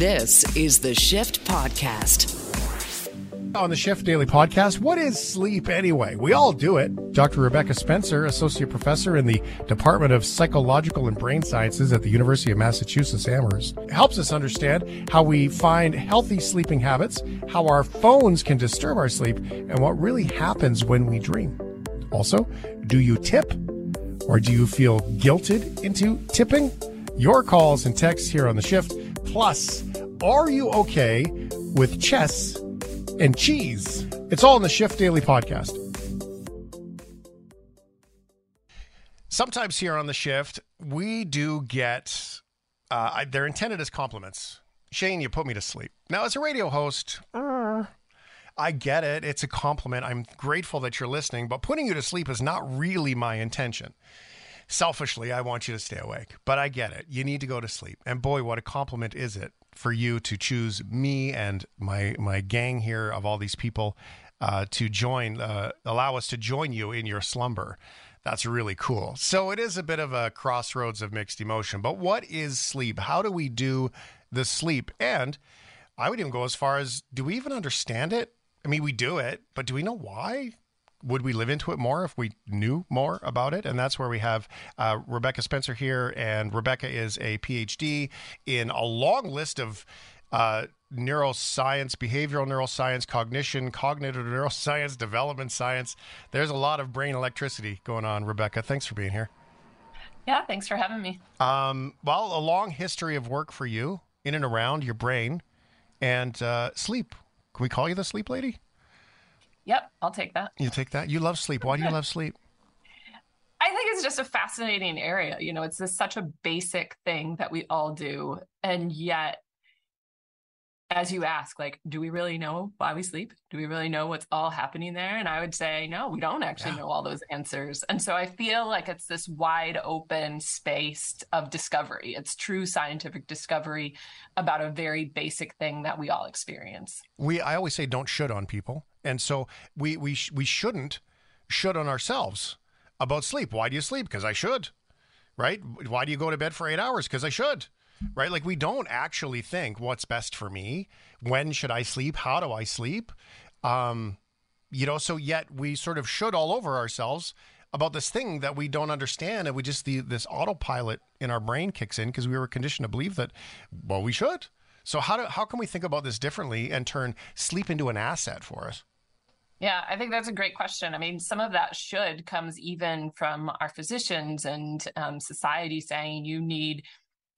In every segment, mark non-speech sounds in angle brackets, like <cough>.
This is the Shift Podcast. On the Shift Daily Podcast, what is sleep anyway? We all do it. Dr. Rebecca Spencer, Associate Professor in the Department of Psychological and Brain Sciences at the University of Massachusetts Amherst, helps us understand how we find healthy sleeping habits, how our phones can disturb our sleep, and what really happens when we dream. Also, do you tip or do you feel guilted into tipping? Your calls and texts here on the shift. Plus, are you okay with chess and cheese? It's all in the Shift Daily podcast. Sometimes here on the shift, we do get, uh, they're intended as compliments. Shane, you put me to sleep. Now, as a radio host, uh, I get it. It's a compliment. I'm grateful that you're listening, but putting you to sleep is not really my intention. Selfishly, I want you to stay awake, but I get it. You need to go to sleep. And boy, what a compliment is it for you to choose me and my my gang here of all these people uh, to join, uh, allow us to join you in your slumber. That's really cool. So it is a bit of a crossroads of mixed emotion. But what is sleep? How do we do the sleep? And I would even go as far as do we even understand it? I mean, we do it, but do we know why? Would we live into it more if we knew more about it? And that's where we have uh, Rebecca Spencer here. And Rebecca is a PhD in a long list of uh, neuroscience, behavioral neuroscience, cognition, cognitive neuroscience, development science. There's a lot of brain electricity going on, Rebecca. Thanks for being here. Yeah, thanks for having me. Um, well, a long history of work for you in and around your brain and uh, sleep. Can we call you the sleep lady? Yep, I'll take that. You take that? You love sleep. Why do you love sleep? <laughs> I think it's just a fascinating area. You know, it's just such a basic thing that we all do. And yet, as you ask, like, do we really know why we sleep? Do we really know what's all happening there? And I would say, no, we don't actually Yeah. know all those answers. And so I feel like it's this wide open space of discovery. It's true scientific discovery about a very basic thing that we all experience. We I always say don't should on people, and so we we sh- we shouldn't should on ourselves about sleep. Why do you sleep? Because I should, right? Why do you go to bed for eight hours? Because I should, right? Like we don't actually think what's best for me. When should I sleep? How do I sleep? Um, you know, so yet we sort of should all over ourselves about this thing that we don't understand, and we just the this autopilot in our brain kicks in because we were conditioned to believe that, well, we should. So how do how can we think about this differently and turn sleep into an asset for us? Yeah, I think that's a great question. I mean, some of that should comes even from our physicians and um, society saying you need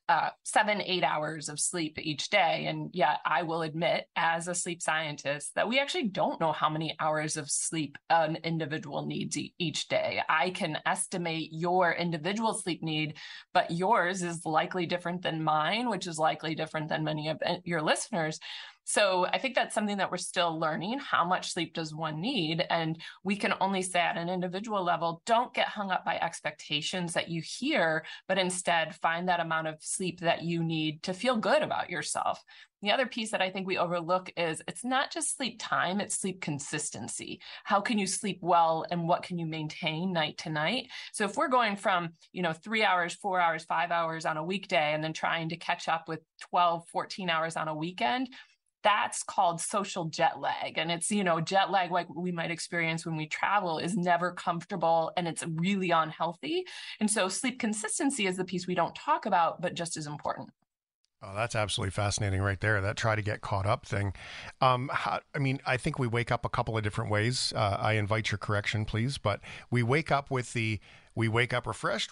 uh, seven, eight hours of sleep each day. And yet, I will admit, as a sleep scientist, that we actually don't know how many hours of sleep an individual needs e- each day. I can estimate your individual sleep need, but yours is likely different than mine, which is likely different than many of uh, your listeners. So I think that's something that we're still learning. How much sleep does one need? And we can only say at an individual level, don't get hung up by expectations that you hear, but instead find that amount of sleep that you need to feel good about yourself. The other piece that I think we overlook is it's not just sleep time, it's sleep consistency. How can you sleep well and what can you maintain night to night? So if we're going from, you know, three hours, four hours, five hours on a weekday and then trying to catch up with 12, 14 hours on a weekend, that's called social jet lag and it's you know jet lag like we might experience when we travel is never comfortable and it's really unhealthy and so sleep consistency is the piece we don't talk about but just as important Oh, that's absolutely fascinating right there. That try to get caught up thing. Um, how, I mean, I think we wake up a couple of different ways. Uh, I invite your correction, please. But we wake up with the we wake up refreshed,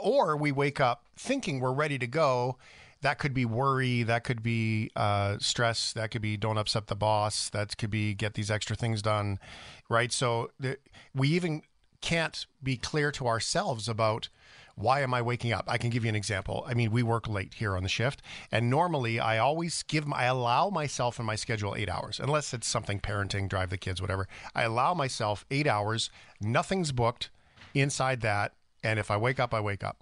or we wake up thinking we're ready to go. That could be worry. That could be uh, stress. That could be don't upset the boss. That could be get these extra things done, right? So the, we even can't be clear to ourselves about why am I waking up? I can give you an example. I mean, we work late here on the shift, and normally I always give, I allow myself in my schedule eight hours, unless it's something parenting, drive the kids, whatever. I allow myself eight hours. Nothing's booked inside that, and if I wake up, I wake up.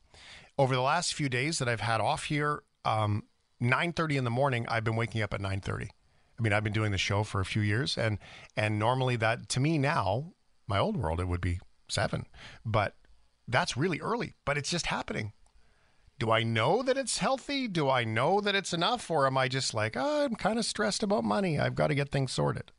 Over the last few days that I've had off here, um, nine thirty in the morning, I've been waking up at nine thirty. I mean, I've been doing the show for a few years, and and normally that to me now, my old world, it would be seven, but that's really early. But it's just happening. do I know that it's healthy? Do I know that it's enough? Or am I just like, oh, I'm kind of stressed about money. I've got to get things sorted.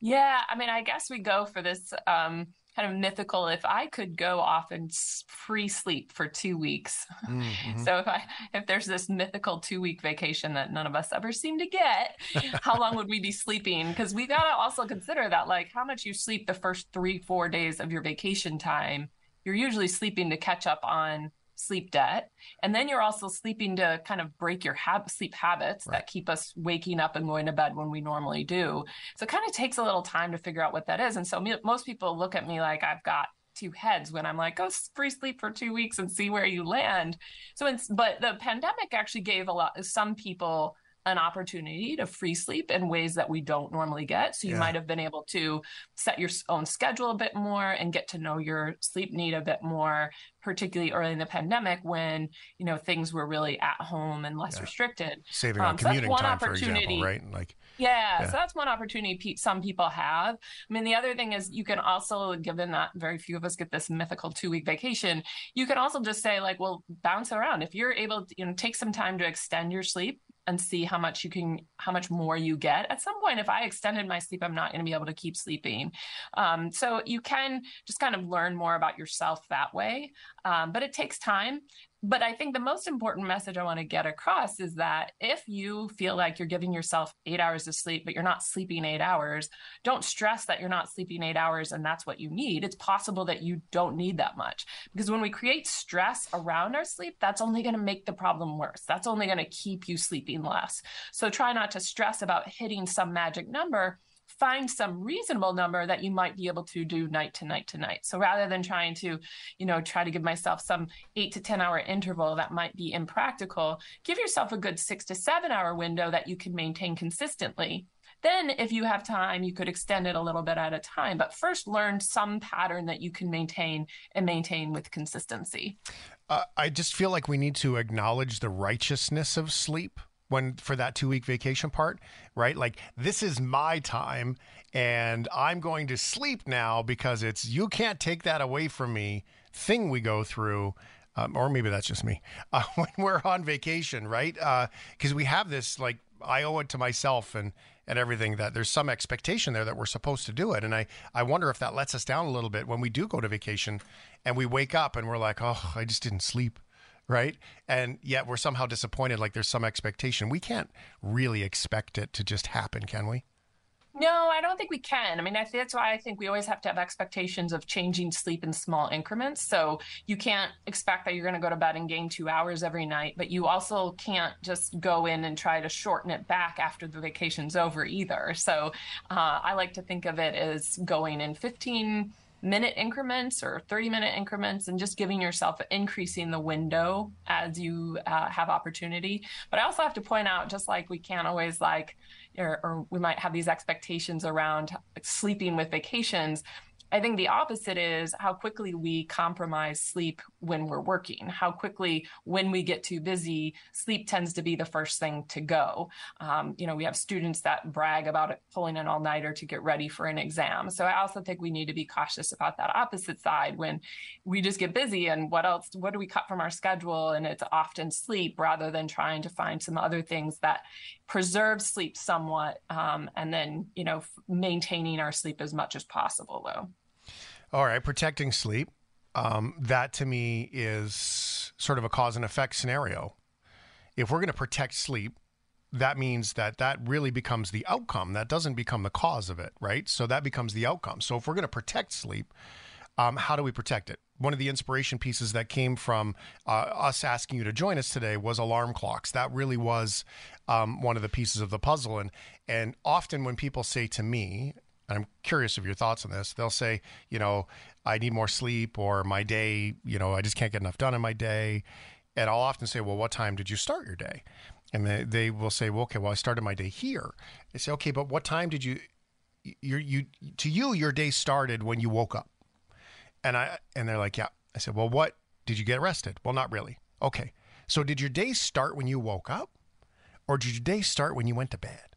Yeah, I mean, I guess we go for this um, kind of mythical. If I could go off and free sleep for two weeks, mm-hmm. <laughs> so if I if there's this mythical two week vacation that none of us ever seem to get, how long would we be sleeping? Because we gotta also consider that, like, how much you sleep the first three four days of your vacation time. You're usually sleeping to catch up on sleep debt. And then you're also sleeping to kind of break your hab- sleep habits right. that keep us waking up and going to bed when we normally do. So it kind of takes a little time to figure out what that is. And so me- most people look at me like I've got two heads when I'm like, oh, go free sleep for two weeks and see where you land. So, but the pandemic actually gave a lot, some people an opportunity to free sleep in ways that we don't normally get. So you yeah. might have been able to set your own schedule a bit more and get to know your sleep need a bit more, particularly early in the pandemic when, you know, things were really at home and less yeah. restricted. Saving um, on commuting time, for example, right? Like yeah, yeah, so that's one opportunity some people have. I mean, the other thing is you can also, given that very few of us get this mythical two week vacation, you can also just say like, well, bounce around. If you're able to, you know, take some time to extend your sleep, and see how much you can how much more you get. At some point if i extended my sleep i'm not going to be able to keep sleeping. Um, so you can just kind of learn more about yourself that way. Um, but it takes time but I think the most important message I want to get across is that if you feel like you're giving yourself eight hours of sleep, but you're not sleeping eight hours, don't stress that you're not sleeping eight hours and that's what you need. It's possible that you don't need that much because when we create stress around our sleep, that's only going to make the problem worse. That's only going to keep you sleeping less. So try not to stress about hitting some magic number find some reasonable number that you might be able to do night to night to night. So rather than trying to, you know, try to give myself some eight to 10 hour interval that might be impractical, give yourself a good six to seven hour window that you can maintain consistently. Then, if you have time, you could extend it a little bit at a time. But first, learn some pattern that you can maintain and maintain with consistency. Uh, I just feel like we need to acknowledge the righteousness of sleep when for that two week vacation part, right? Like this is my time and I'm going to sleep now because it's you can't take that away from me thing we go through. Um, or maybe that's just me <laughs> uh, when we're on vacation, right? Because uh, we have this like I owe it to myself and and everything that there's some expectation there that we're supposed to do it, and I I wonder if that lets us down a little bit when we do go to vacation and we wake up and we're like, oh, I just didn't sleep right? And yet we're somehow disappointed, like there's some expectation. We can't really expect it to just happen, can we? No, I don't think we can. I mean, I that's why I think we always have to have expectations of changing sleep in small increments. So you can't expect that you're going to go to bed and gain two hours every night, but you also can't just go in and try to shorten it back after the vacation's over either. So uh, I like to think of it as going in 15 minute increments or 30 minute increments and just giving yourself increasing the window as you uh, have opportunity. But i also have to point out just like we can't always like or, or we might have these expectations around sleeping with vacations I think the opposite is how quickly we compromise sleep when we're working. How quickly, when we get too busy, sleep tends to be the first thing to go. Um, you know, we have students that brag about it, pulling an all nighter to get ready for an exam. So I also think we need to be cautious about that opposite side when we just get busy and what else, what do we cut from our schedule? And it's often sleep rather than trying to find some other things that preserve sleep somewhat um, and then, you know, maintaining our sleep as much as possible, though. All right, protecting sleep. Um, that to me is sort of a cause and effect scenario. If we're going to protect sleep, that means that that really becomes the outcome. That doesn't become the cause of it, right? So that becomes the outcome. So if we're going to protect sleep, um, how do we protect it? One of the inspiration pieces that came from uh, us asking you to join us today was alarm clocks. That really was um, one of the pieces of the puzzle. And and often when people say to me, and I'm curious of your thoughts on this. They'll say, you know, I need more sleep or my day, you know, I just can't get enough done in my day. And I'll often say, well, what time did you start your day? And they, they will say, well, okay, well, I started my day here. I say, okay, but what time did you, you, you, to you, your day started when you woke up. And I, and they're like, yeah. I said, well, what did you get rested? Well, not really. Okay. So did your day start when you woke up or did your day start when you went to bed?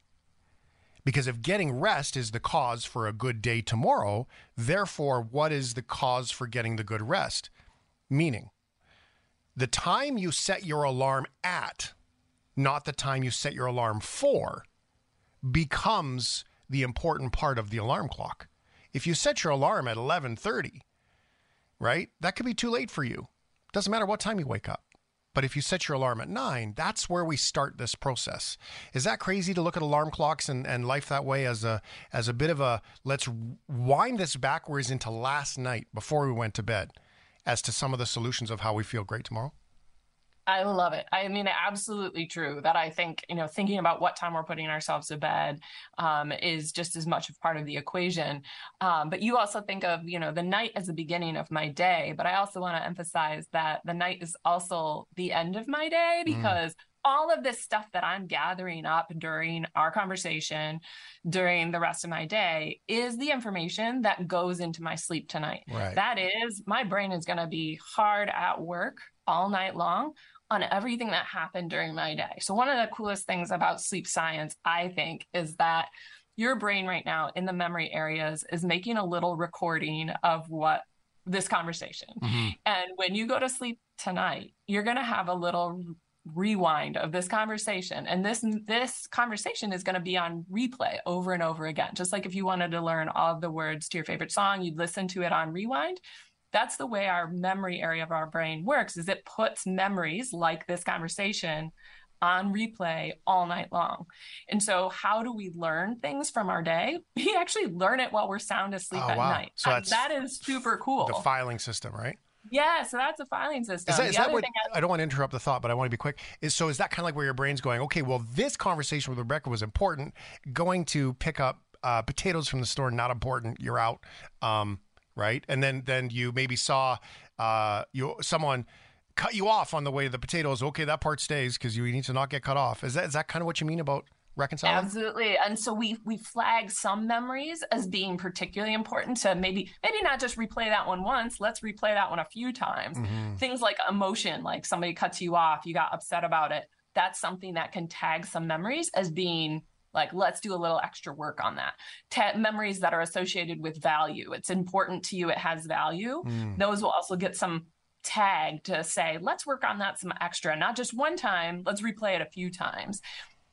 Because if getting rest is the cause for a good day tomorrow, therefore, what is the cause for getting the good rest? Meaning, the time you set your alarm at, not the time you set your alarm for, becomes the important part of the alarm clock. If you set your alarm at 11:30, right? That could be too late for you. Doesn't matter what time you wake up. But if you set your alarm at nine, that's where we start this process. Is that crazy to look at alarm clocks and, and life that way as a as a bit of a let's wind this backwards into last night before we went to bed as to some of the solutions of how we feel great tomorrow? I love it. I mean, absolutely true that I think, you know, thinking about what time we're putting ourselves to bed um, is just as much a part of the equation. Um, but you also think of, you know, the night as the beginning of my day. But I also want to emphasize that the night is also the end of my day mm. because. Mm. All of this stuff that I'm gathering up during our conversation, during the rest of my day, is the information that goes into my sleep tonight. Right. That is, my brain is going to be hard at work all night long on everything that happened during my day. So, one of the coolest things about sleep science, I think, is that your brain right now in the memory areas is making a little recording of what this conversation. Mm-hmm. And when you go to sleep tonight, you're going to have a little rewind of this conversation and this this conversation is going to be on replay over and over again just like if you wanted to learn all of the words to your favorite song you'd listen to it on rewind that's the way our memory area of our brain works is it puts memories like this conversation on replay all night long. And so, how do we learn things from our day? <laughs> We actually learn it while we're sound asleep oh, at wow. night. So that's that is super cool. The filing system, right? Yeah, so that's a filing system. Is that, is that what, I, I, don't want to interrupt the thought, but I want to be quick. Is so is that kind of like where your brain's going? Okay, well, this conversation with Rebecca was important. Going to pick up uh, potatoes from the store, not important. You're out. Um, right? And then then you maybe saw uh, you someone cut you off on the way to the potatoes. Okay, that part stays because you need to not get cut off. Is that is that kind of what you mean about reconciling? Absolutely. And so we we flag some memories as being particularly important to maybe maybe not just replay that one once. Let's replay that one a few times. Mm-hmm. Things like emotion, like somebody cuts you off, you got upset about it. That's something that can tag some memories as being like let's do a little extra work on that. Te- memories that are associated with value. It's important to you it has value. Mm. those will also get some tag to say let's work on that some extra not just one time let's replay it a few times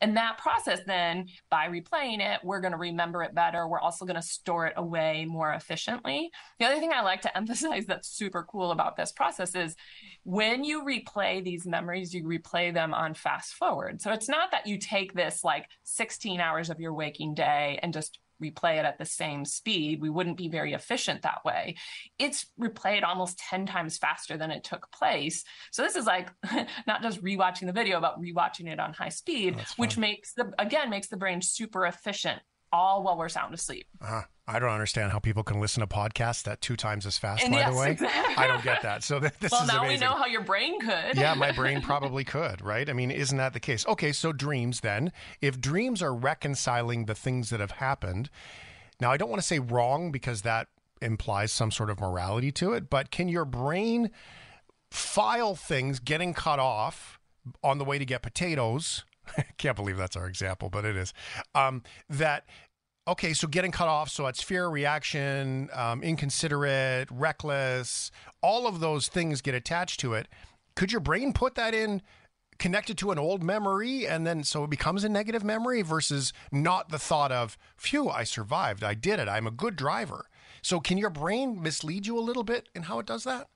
and that process, then, by replaying it, we're going to remember it better. We're also going to store it away more efficiently. The other thing I like to <laughs> emphasize that's super cool about this process is when you replay these memories, you replay them on fast forward. So it's not that you take this like 16 hours of your waking day and just replay it at the same speed, we wouldn't be very efficient that way. It's replayed almost 10 times faster than it took place. So this is like <laughs> not just rewatching the video, but rewatching it on high speed, oh, which makes the again makes the brain super efficient all while we're sound asleep. Uh-huh. I don't understand how people can listen to podcasts that two times as fast. And by yes, the way, exactly. <laughs> I don't get that. So th- <laughs> this is well, is now amazing. we know how your brain could. yeah, my <laughs> brain probably could. Right? I mean, isn't that the case? Okay, so dreams. Then, if dreams are reconciling the things that have happened, now I don't want to say wrong because that implies some sort of morality to it. But can your brain file things getting cut off on the way to get potatoes? <laughs> Can't believe that's our example, but it is. Um, that okay, so getting cut off, so it's fear, reaction, um, inconsiderate, reckless, all of those things get attached to it. Could your brain put that in connected to an old memory and then so it becomes a negative memory versus not the thought of, phew, I survived, I did it, I'm a good driver. So can your brain mislead you a little bit in how it does that?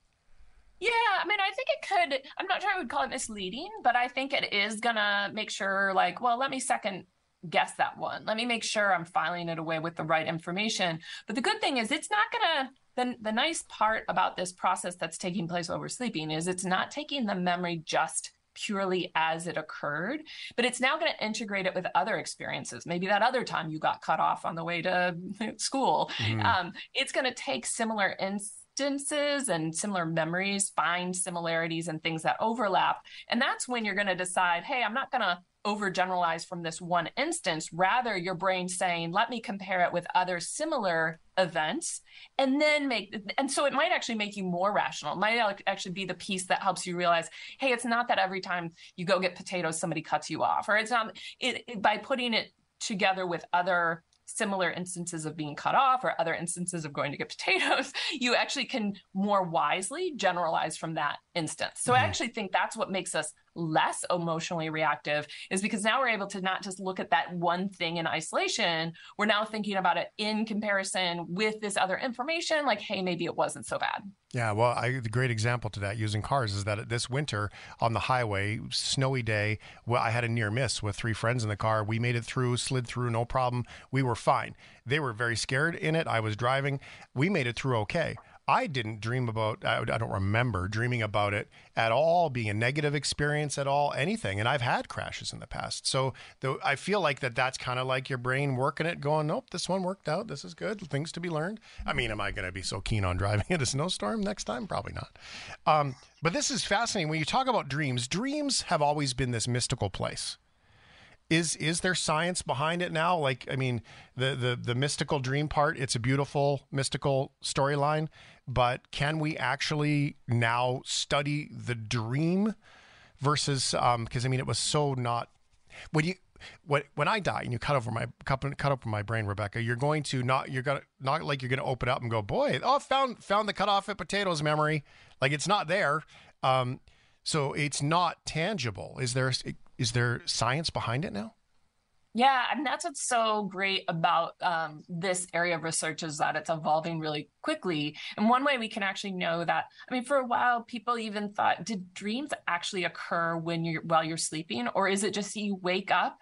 Yeah, I mean, I think it could. I'm not sure I would call it misleading, but I think it is gonna make sure, like, well, let me second guess that one. Let me make sure I'm filing it away with the right information. But the good thing is, it's not gonna. The, the nice part about this process that's taking place while we're sleeping is it's not taking the memory just purely as it occurred, but it's now going to integrate it with other experiences. Maybe that other time you got cut off on the way to <laughs> school. Mm-hmm. Um, it's going to take similar instances instances and similar memories, find similarities and things that overlap. And that's when you're going to decide, hey, I'm not going to overgeneralize from this one instance. Rather, your brain saying, let me compare it with other similar events and then make and so it might actually make you more rational it might actually be the piece that helps you realize hey it's not that every time you go get potatoes somebody cuts you off or it's not it, it by putting it together with other similar instances of being cut off or other instances of going to get <laughs> potatoes, you actually can more wisely generalize from that instance. So mm-hmm. I actually think that's what makes us less emotionally reactive is because now we're able to not just look at that one thing in isolation. We're now thinking about it in comparison with this other information, like, hey, maybe it wasn't so bad. Yeah, well, I, the great example to that using cars is that this winter on the highway, snowy day, well, I had a near miss with three friends in the car. We made it through, slid through, no problem. We were fine. They were very scared in it. I was driving. We made it through okay. I didn't dream about, I don't remember dreaming about it at all, being a negative experience at all, anything. And I've had crashes in the past. So the, I feel like that that's kind of like your brain working it, going, nope, this one worked out. This is good. Things to be learned. I mean, am I going to be so keen on driving <laughs> in a snowstorm next time? Probably not. Um, but this is fascinating. When you talk about dreams, dreams have always been this mystical place is is there science behind it now like i mean the the the mystical dream part it's a beautiful mystical storyline but can we actually now study the dream versus um because i mean it was so not when you when, when I die and you cut over my cut, cut open my brain, Rebecca, you're going to not you're gonna not like you're gonna open up and go, boy, oh found found the cut off at potatoes memory. Like it's not there. Um, so it's not tangible. Is there is there science behind it now? Yeah, and that's what's so great about um, this area of research is that it's evolving really quickly. And one way we can actually know that, I mean, for a while, people even thought, did dreams actually occur when you're while you're sleeping, or is it just you wake up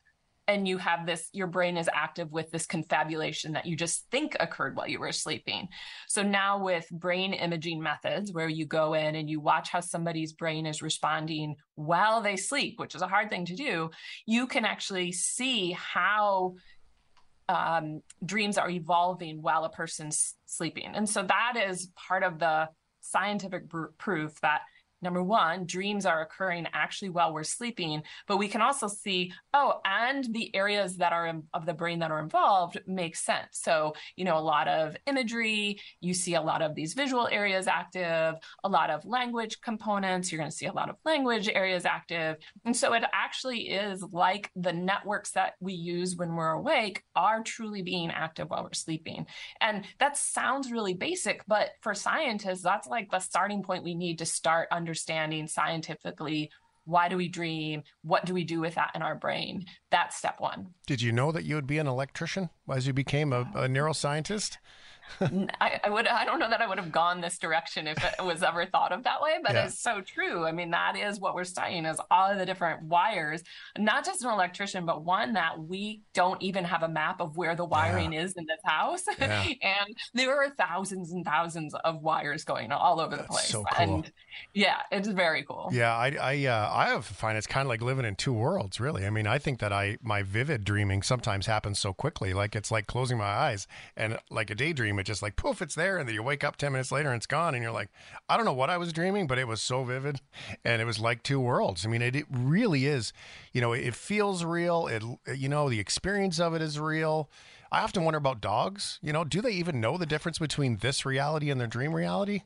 and you have this your brain is active with this confabulation that you just think occurred while you were sleeping. So now with brain imaging methods where you go in and you watch how somebody's brain is responding while they sleep which is a hard thing to do you can actually see how um, dreams are evolving while a person's sleeping. And so that is part of the scientific pr- proof that number one, dreams are occurring actually while we're sleeping, but we can also see, oh, and the areas that are in, of the brain that are involved make sense. So, you know, a lot of imagery, you see a lot of these visual areas active, a lot of language components, you're going to see a lot of language areas active. And so it actually is like the networks that we use when we're awake are truly being active while we're sleeping. And that sounds really basic, but for scientists, that's like the starting point we need to start understanding understanding scientifically why do we dream what do we do with that in our brain? That's step one. Did you know that you would be an electrician as you became a, a neuroscientist I, I, would I don't know that I would have gone this direction if it was ever thought of that way, but yeah. it's so true. I mean, that is what we're studying is all of the different wires, not just an electrician, but one that we don't even have a map of where the wiring yeah. is in this house. <laughs> Yeah. and there are thousands and thousands of wires going all over the place. So cool. And yeah, it's very cool. Yeah, I I uh, I have find it's kind of like living in two worlds, really. I mean, I think that I my vivid dreaming sometimes happens so quickly, like it's like closing my eyes and like a daydream it just like poof, it's there, and then you wake up ten minutes later and it's gone, and you're like, I don't know what I was dreaming, but it was so vivid, and it was like two worlds. I mean, it, it really is. You know, it feels real. It you know the experience of it is real. I often wonder about dogs. You know, do they even know the difference between this reality and their dream reality?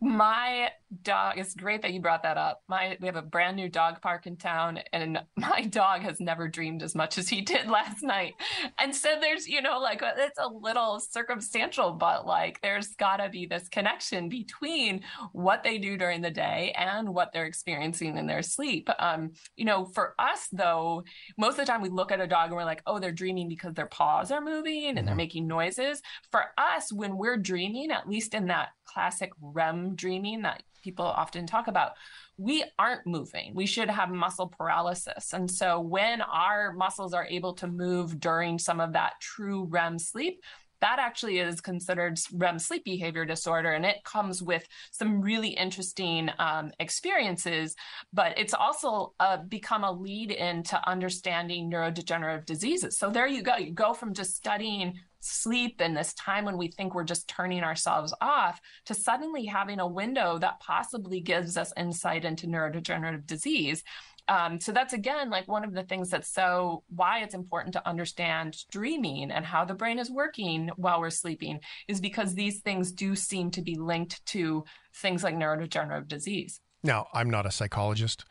My dog, it's great that you brought that up. My we have a brand new dog park in town, and <laughs> my dog has never dreamed as much as he did <laughs> last night. And so there's, you know, like it's a little circumstantial, but like there's gotta be this connection between what they do during the day and what they're experiencing in their sleep. Um, you know, for us though, most of the time we look at a dog and we're like, oh, they're dreaming because their paws are moving and they're mm-hmm. making noises. For us, when we're dreaming, at least in that classic REM dreaming that people often talk about, we aren't moving. We should have muscle paralysis. And so when our muscles are able to move during some of that true REM sleep, that actually is considered REM sleep behavior disorder, and it comes with some really interesting um, experiences. But it's also uh, become a lead into understanding neurodegenerative diseases. So there you go. You go from just studying sleep and this time when we think we're just turning ourselves off to suddenly having a window that possibly gives us insight into neurodegenerative disease. Um, so that's again like one of the things that's so why it's important to understand dreaming and how the brain is working while we're sleeping is because these things do seem to be linked to things like neurodegenerative disease. Now, I'm not a psychologist.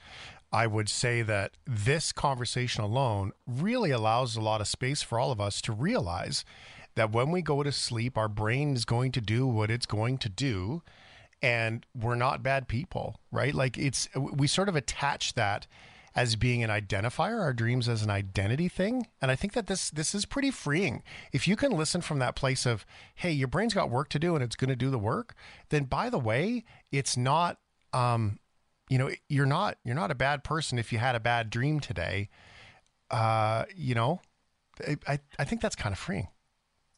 I would say that this conversation alone really allows a lot of space for all of us to realize that when we go to sleep, our brain is going to do what it's going to do. And we're not bad people, right? Like it's, we sort of attach that as being an identifier, our dreams as an identity thing. And I think that this this is pretty freeing. If you can listen from that place of, hey, your brain's got work to do and it's going to do the work, then by the way, it's not um, you know, you're not you're not a bad person if you had a bad dream today. Uh, you know, I I think that's kind of freeing.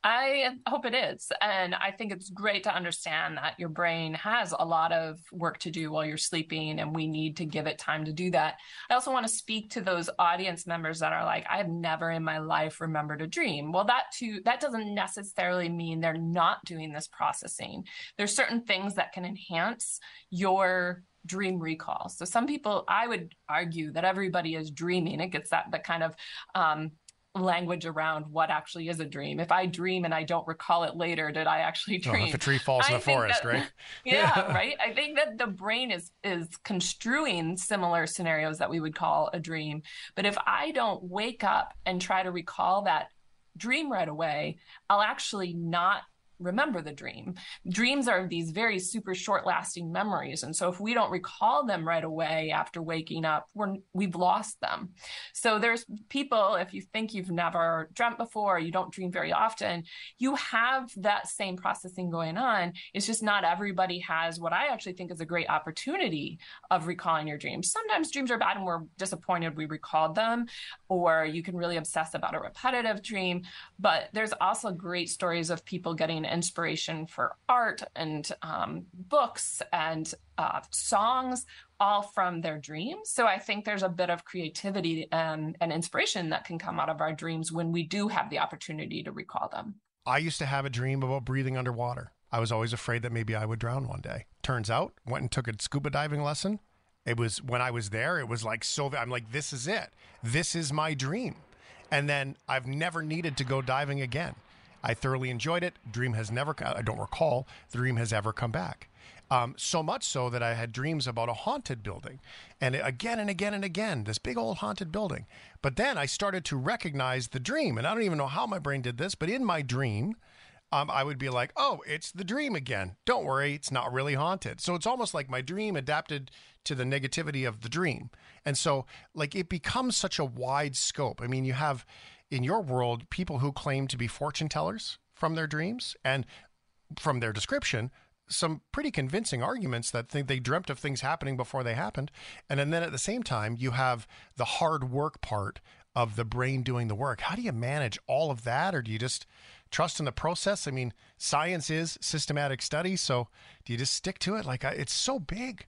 I hope it is. And I think it's great to understand that your brain has a lot of work to do while you're sleeping, and we need to give it time to do that. I also want to speak to those audience members that are like, I have never in my life remembered a dream. Well, that too, that doesn't necessarily mean they're not doing this processing. There's certain things that can enhance your dream recall. So some people, I would argue that everybody is dreaming. It gets that the kind of um, language around what actually is a dream. If I dream and I don't recall it later, did I actually dream? Oh, if a tree falls in the forest, that, right? <laughs> <laughs> yeah, right. I think that the brain is is construing similar scenarios that we would call a dream. But if I don't wake up and try to recall that dream right away, I'll actually not remember the dream. Dreams are these very super short lasting memories. And so if we don't recall them right away after waking up, we're, we've lost them. So there's people, if you think you've never dreamt before, you don't dream very often, you have that same processing going on. It's just not everybody has what I actually think is a great opportunity of recalling your dreams. Sometimes dreams are bad and we're disappointed we recalled them, or you can really obsess about a repetitive dream. But there's also great stories of people getting inspiration for art and um, books and uh, songs, all from their dreams. So I think there's a bit of creativity and, and inspiration that can come out of our dreams when we do have the opportunity to recall them. I used to have a dream about breathing underwater. I was always afraid that maybe I would drown one day. Turns out, went and took a scuba diving lesson. It was when I was there, it was like so I'm like this is it. This is my dream. And then I've never needed to go diving again. I thoroughly enjoyed it. Dream has never, I don't recall, the dream has ever come back. Um, so much so that I had dreams about a haunted building. And again and again and again, this big old haunted building. But then I started to recognize the dream. And I don't even know how my brain did this, but in my dream, um, I would be like, oh, it's the dream again. Don't worry, it's not really haunted. So it's almost like my dream adapted to the negativity of the dream. And so, like, it becomes such a wide scope. I mean, you have in your world people who claim to be fortune tellers from their dreams and from their description some pretty convincing arguments that they dreamt of things happening before they happened. And then at the same time you have the hard work part of the brain doing the work. How do you manage all of that? Or do you just trust in the process? I mean science is systematic study so do you just stick to it? Like it's so big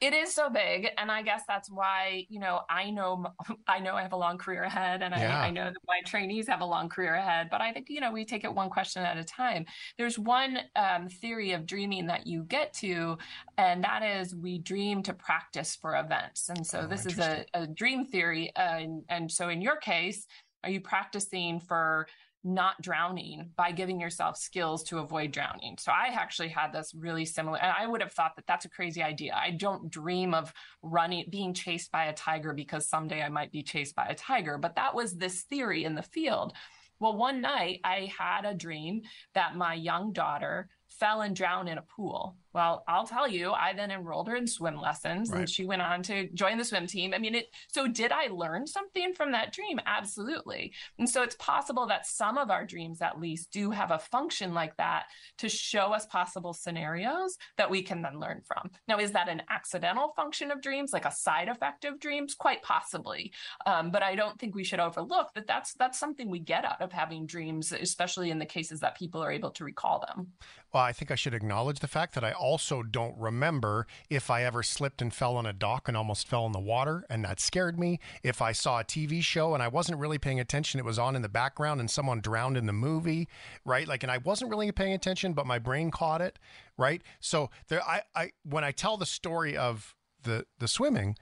it is so big and i guess that's why you know i know <laughs> i know i have a long career ahead and yeah. I, I, know that my trainees have a long career ahead but i think you know we take it one question at a time. There's one um, theory of dreaming that you get to and that is we dream to practice for events. And so oh, this is a, a, dream theory uh, and, and so in your case are you practicing for not drowning by giving yourself skills to avoid drowning. So I actually had this really similar, and I would have thought that that's a crazy idea. I don't dream of running, being chased by a tiger because someday I might be chased by a tiger. But that was this theory in the field. Well, one night I had a dream that my young daughter fell and drowned in a pool. Well, I'll tell you, I then enrolled her in swim lessons right. and she went on to join the swim team. I mean, it, so did I learn something from that dream? Absolutely. And so it's possible that some of our dreams, at least, do have a function like that to show us possible scenarios that we can then learn from. Now, is that an accidental function of dreams, like a side effect of dreams? Quite possibly. Um, but I don't think we should overlook that that's, that's something we get out of having dreams, especially in the cases that people are able to recall them. Well, I think I should acknowledge the fact that I also don't remember if I ever slipped and fell on a dock and almost fell in the water, and that scared me. If I saw a TV show and I wasn't really paying attention, it was on in the background and someone drowned in the movie, right? Like, and I wasn't really paying attention, but my brain caught it, right? So there, I, I, when I tell the story of the the swimming,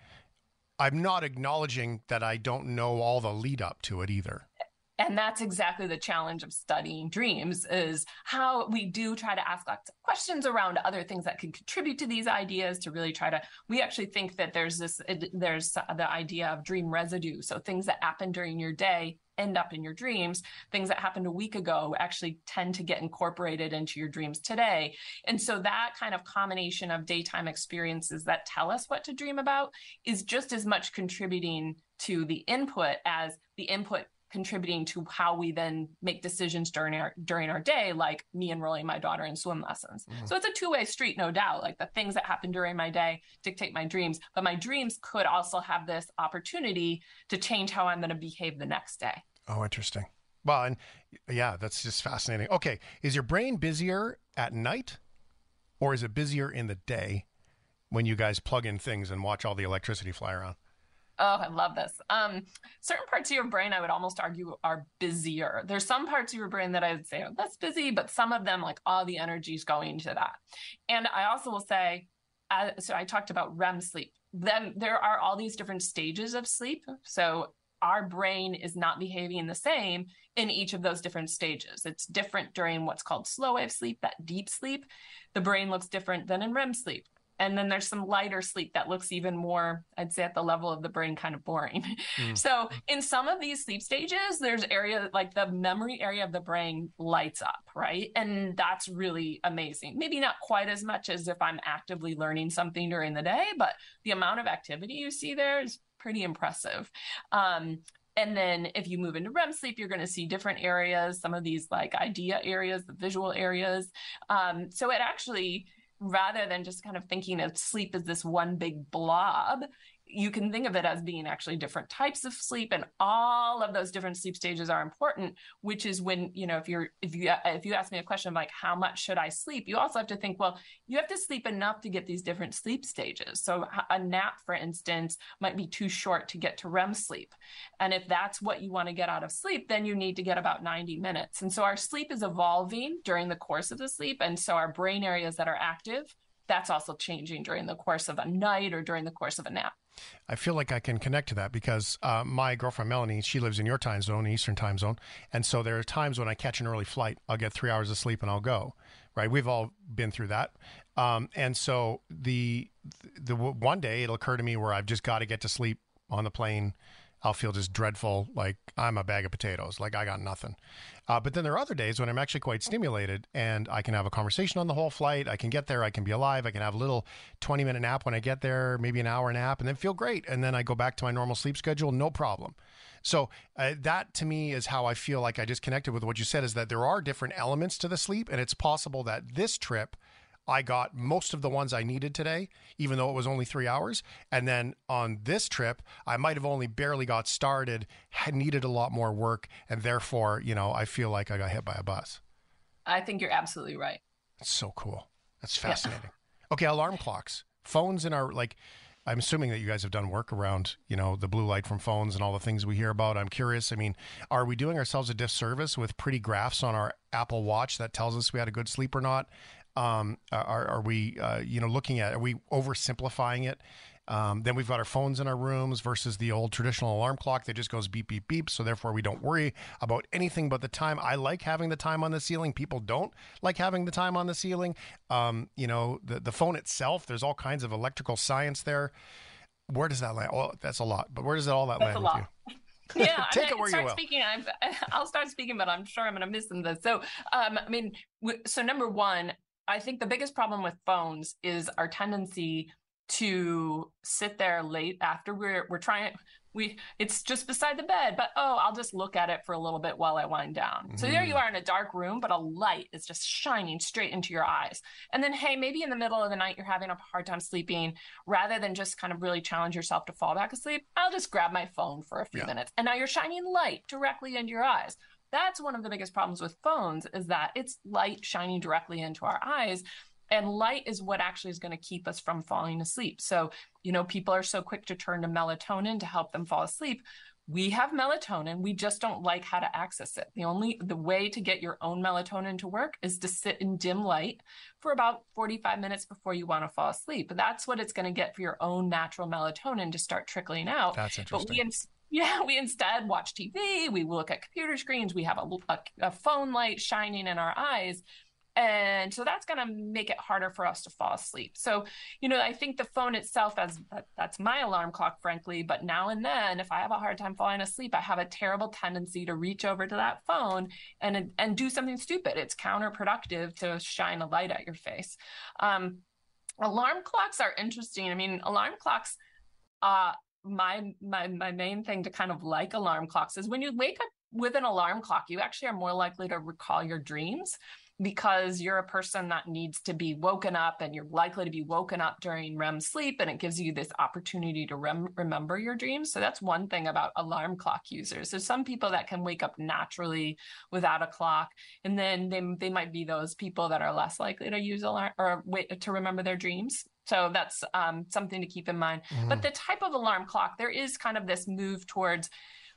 I'm not acknowledging that I don't know all the lead up to it either. And that's exactly the challenge of studying dreams is how we do try to ask lots of questions around other things that can contribute to these ideas to really try to we actually think that there's this there's the idea of dream residue. So things that happen during your day end up in your dreams. Things that happened a week ago actually tend to get incorporated into your dreams today. And so that kind of combination of daytime experiences that tell us what to dream about is just as much contributing to the input as the input contributing to how we then make decisions during our during our day like me enrolling my daughter in swim lessons. Mm. so it's a two-way street no doubt. Like the things that happen during my day dictate my dreams but my dreams could also have this opportunity to change how i'm going to behave the next day. Oh interesting. Well and yeah that's just fascinating. Okay is your brain busier at night or is it busier in the day when you guys plug in things and watch all the electricity fly around Oh, I love this. Um, certain parts of your brain, I would almost argue, are busier. There's some parts of your brain that I would say are less busy, but some of them, like all the energy is going to that. And I also will say, uh, so I talked about REM sleep. Then there are all these different stages of sleep. So our brain is not behaving the same in each of those different stages. It's different during what's called slow wave sleep, that deep sleep. The brain looks different than in REM sleep and then there's some lighter sleep that looks even more i'd say at the level of the brain kind of boring mm. <laughs> so in some of these sleep stages there's area like the memory area of the brain lights up right and that's really amazing maybe not quite as much as if i'm actively learning something during the day but the amount of activity you see there is pretty impressive um, and then if you move into REM sleep, you're going to see different areas, some of these like idea areas, the visual areas. Um, so it actually rather than just kind of thinking of sleep as this one big blob, you can think of it as being actually different types of sleep and all of those different sleep stages are important which is when you know if you're if you if you ask me a question like how much should i sleep you also have to think well you have to sleep enough to get these different sleep stages. So a nap for instance might be too short to get to rem sleep. And if that's what you want to get out of sleep then you need to get about 90 minutes. And so our sleep is evolving during the course of the sleep and so our brain areas that are active that's also changing during the course of a night or during the course of a nap I feel like I can connect to that because uh, my girlfriend Melanie, she lives in your time zone, Eastern time zone, and so there are times when I catch an early flight, I'll get three hours of sleep and I'll go. Right, we've all been through that, um, and so the the one day it'll occur to me where I've just got to get to sleep on the plane I'll feel just dreadful, like I'm a bag of potatoes, like I got nothing. Uh, but then there are other days when I'm actually quite stimulated and I can have a conversation on the whole flight. I can get there, I can be alive, I can have a little 20 minute nap when I get there, maybe an hour nap, and then feel great. And then I go back to my normal sleep schedule, no problem. So uh, that to me is how I feel like I just connected with what you said is that there are different elements to the sleep, and it's possible that this trip I got most of the ones I needed today, even though it was only three hours. And then on this trip, I might have only barely got started, had needed a lot more work, and therefore, you know, I feel like I got hit by a bus. I think you're absolutely right. That's so cool. That's fascinating. Yeah. Okay, alarm clocks, phones in our like. I'm assuming that you guys have done work around, you know, the blue light from phones and all the things we hear about. I'm curious. I mean, are we doing ourselves a disservice with pretty graphs on our Apple Watch that tells us we had a good sleep or not? Um, are, are we, uh, you know, looking at, are we oversimplifying it? Um, then we've got our phones in our rooms versus the old traditional alarm clock that just goes beep, beep, beep. So therefore, we don't worry about anything but the time. I like having the time on the ceiling. People don't like having the time on the ceiling. Um, you know, the, the phone itself, there's all kinds of electrical science there. Where does that land? Oh, that's a lot, but where does all that that's land with you? <laughs> <laughs> yeah, take I mean, it where start you will. Speaking, i will <laughs> start speaking, but I'm sure I'm going to miss them. This. So, um, I mean, so number one, I think the biggest problem with phones is our tendency to sit there late after we're we're trying we it's just beside the bed but oh i'll just look at it for a little bit while i wind down mm-hmm. so there you mm-hmm. are in a dark room but a light is just shining straight into your eyes and then hey maybe in the middle of the night you're having a hard time sleeping rather than just kind of really challenge yourself to fall back asleep i'll just grab my phone for a few yeah. minutes and now you're shining light directly into your eyes that's one of the biggest problems with phones is that it's light shining directly into our eyes and light is what actually is going to keep us from falling asleep. So you know people are so quick to turn to melatonin to help them fall asleep. We have melatonin. We just don't like how to access it. The only the way to get your own melatonin to work is to sit in dim light for about 45 minutes before you want to fall asleep. That's what it's going to get for your own natural melatonin to start trickling out. That's interesting but we Yeah, we instead watch TV, we look at computer screens, we have a, a, a phone light shining in our eyes. And so that's going to make it harder for us to fall asleep. So, you know, I think the phone itself, as that, that's my alarm clock, frankly. But now and then, if I have a hard time falling asleep, I have a terrible tendency to reach over to that phone and and do something stupid. It's counterproductive to shine a light at your face. Um, alarm clocks are interesting. I mean, alarm clocks. Uh, my my my main thing to kind of like alarm clocks is when you wake up with an alarm clock, you actually are more likely to recall your dreams because you're a person that needs to be woken up and you're likely to be woken up during REM sleep and it gives you this opportunity to rem- remember your dreams. So that's one thing about alarm clock users. There's some people that can wake up naturally without a clock and then they they might be those people that are less likely to use alarm or wait to remember their dreams. So that's um, something to keep in mind. Mm-hmm. But the type of alarm clock, there is kind of this move towards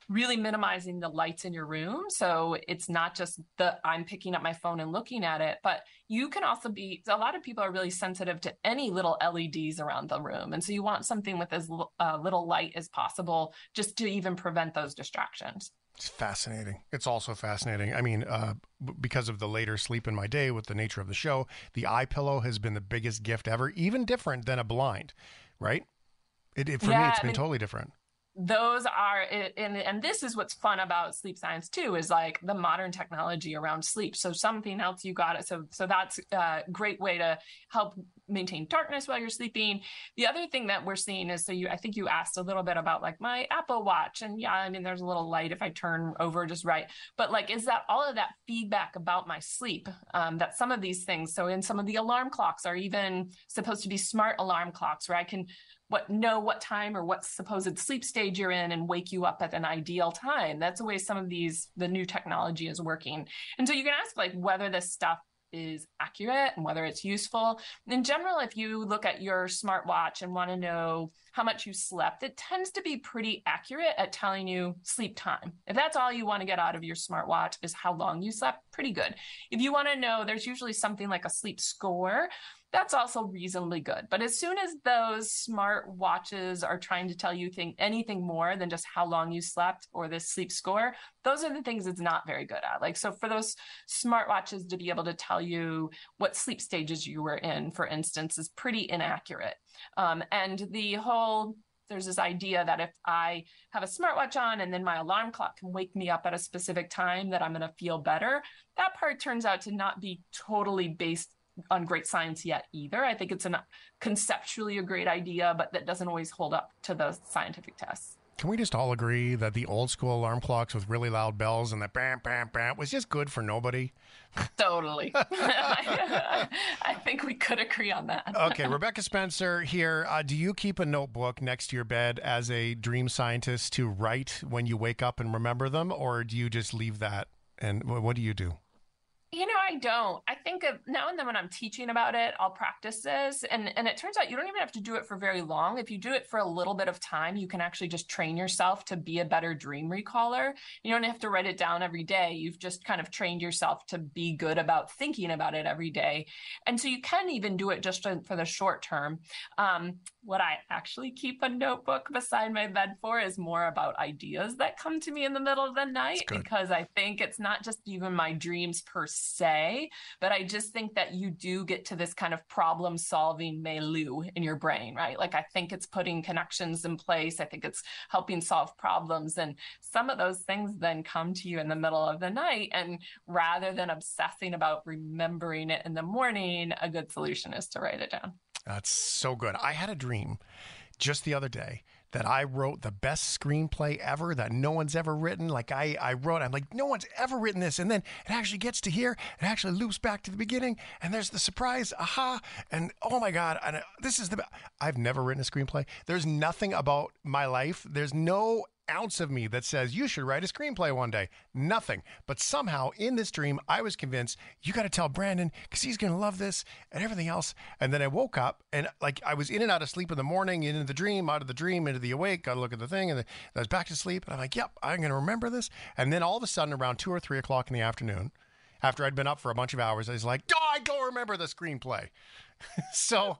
really minimizing the lights in your room. So it's not just the I'm picking up my phone and looking at it, but you can also be a lot of people are really sensitive to any little LEDs around the room. And so you want something with as uh, little light as possible just to even prevent those distractions. It's fascinating. It's also fascinating. I mean, uh, because of the later sleep in my day with the nature of the show, the eye pillow has been the biggest gift ever, even different than a blind, right? It, it for yeah, me, it's been I mean, totally different those are and and this is what's fun about sleep science too is like the modern technology around sleep. So something else you got it so so that's a great way to help maintain darkness while you're sleeping. The other thing that we're seeing is so you i think you asked a little bit about like my apple watch and yeah i mean there's a little light if i turn over just right. But like is that all of that feedback about my sleep um, that some of these things so in some of the alarm clocks are even supposed to be smart alarm clocks where i can what know what time or what supposed sleep stage you're in and wake you up at an ideal time. That's the way some of these the new technology is working. And so you can ask like whether this stuff is accurate and whether it's useful. In general, if you look at your smartwatch and want to know how much you slept, it tends to be pretty accurate at telling you sleep time. If that's all you want to get out of your smartwatch is how long you slept, pretty good. If you want to know, there's usually something like a sleep score that's also reasonably good. But as soon as those smart watches are trying to tell you think anything more than just how long you slept or this sleep score, those are the things it's not very good at. Like, so for those smart watches to be able to tell you what sleep stages you were in, for instance, is pretty inaccurate. Um, and the whole there's this idea that if I have a smartwatch on and then my alarm clock can wake me up at a specific time, that I'm going to feel better. That part turns out to not be totally based on great science yet either. I think it's an conceptually a great idea, but that doesn't always hold up to the scientific tests. Can we just all agree that the old school alarm clocks with really loud bells and the bam, bam, bam was just good for nobody? Totally. <laughs> <laughs> I, think we could agree on that. okay, Rebecca Spencer here. Uh, do you keep a notebook next to your bed as a dream scientist to write when you wake up and remember them, or do you just leave that? And what do you do? You know, I don't. I think of now and then when I'm teaching about it, I'll practice this. And and it turns out you don't even have to do it for very long. If you do it for a little bit of time, you can actually just train yourself to be a better dream recaller. You don't have to write it down every day. You've just kind of trained yourself to be good about thinking about it every day. And so you can even do it just for the short term. Um, what I actually keep a notebook beside my bed for is more about ideas that come to me in the middle of the night because I think it's not just even my dreams per se, but I just think that you do get to this kind of problem solving milieu in your brain, right? Like I think it's putting connections in place. I think it's helping solve problems. And some of those things then come to you in the middle of the night. And rather than obsessing about remembering it in the morning, a good solution is to write it down. That's so good. I had a dream just the other day that I wrote the best screenplay ever that no one's ever written. Like I, I wrote, I'm like, no one's ever written this. And then it actually gets to here. It actually loops back to the beginning. And there's the surprise, aha. And oh my God, and uh, this is the, I've never written a screenplay. There's nothing about my life. There's no ounce of me that says you should write a screenplay one day. Nothing. But somehow in this dream, I was convinced you got to tell Brandon because he's going to love this and everything else. And then I woke up and like I was in and out of sleep in the morning, into the dream, out of the dream, into the awake, got to look at the thing. And then I was back to sleep. And I'm like, yep, I'm going to remember this. And then all of a sudden, around two or three o'clock in the afternoon, after I'd been up for a bunch of hours, I was like, oh, I don't remember the screenplay. <laughs> so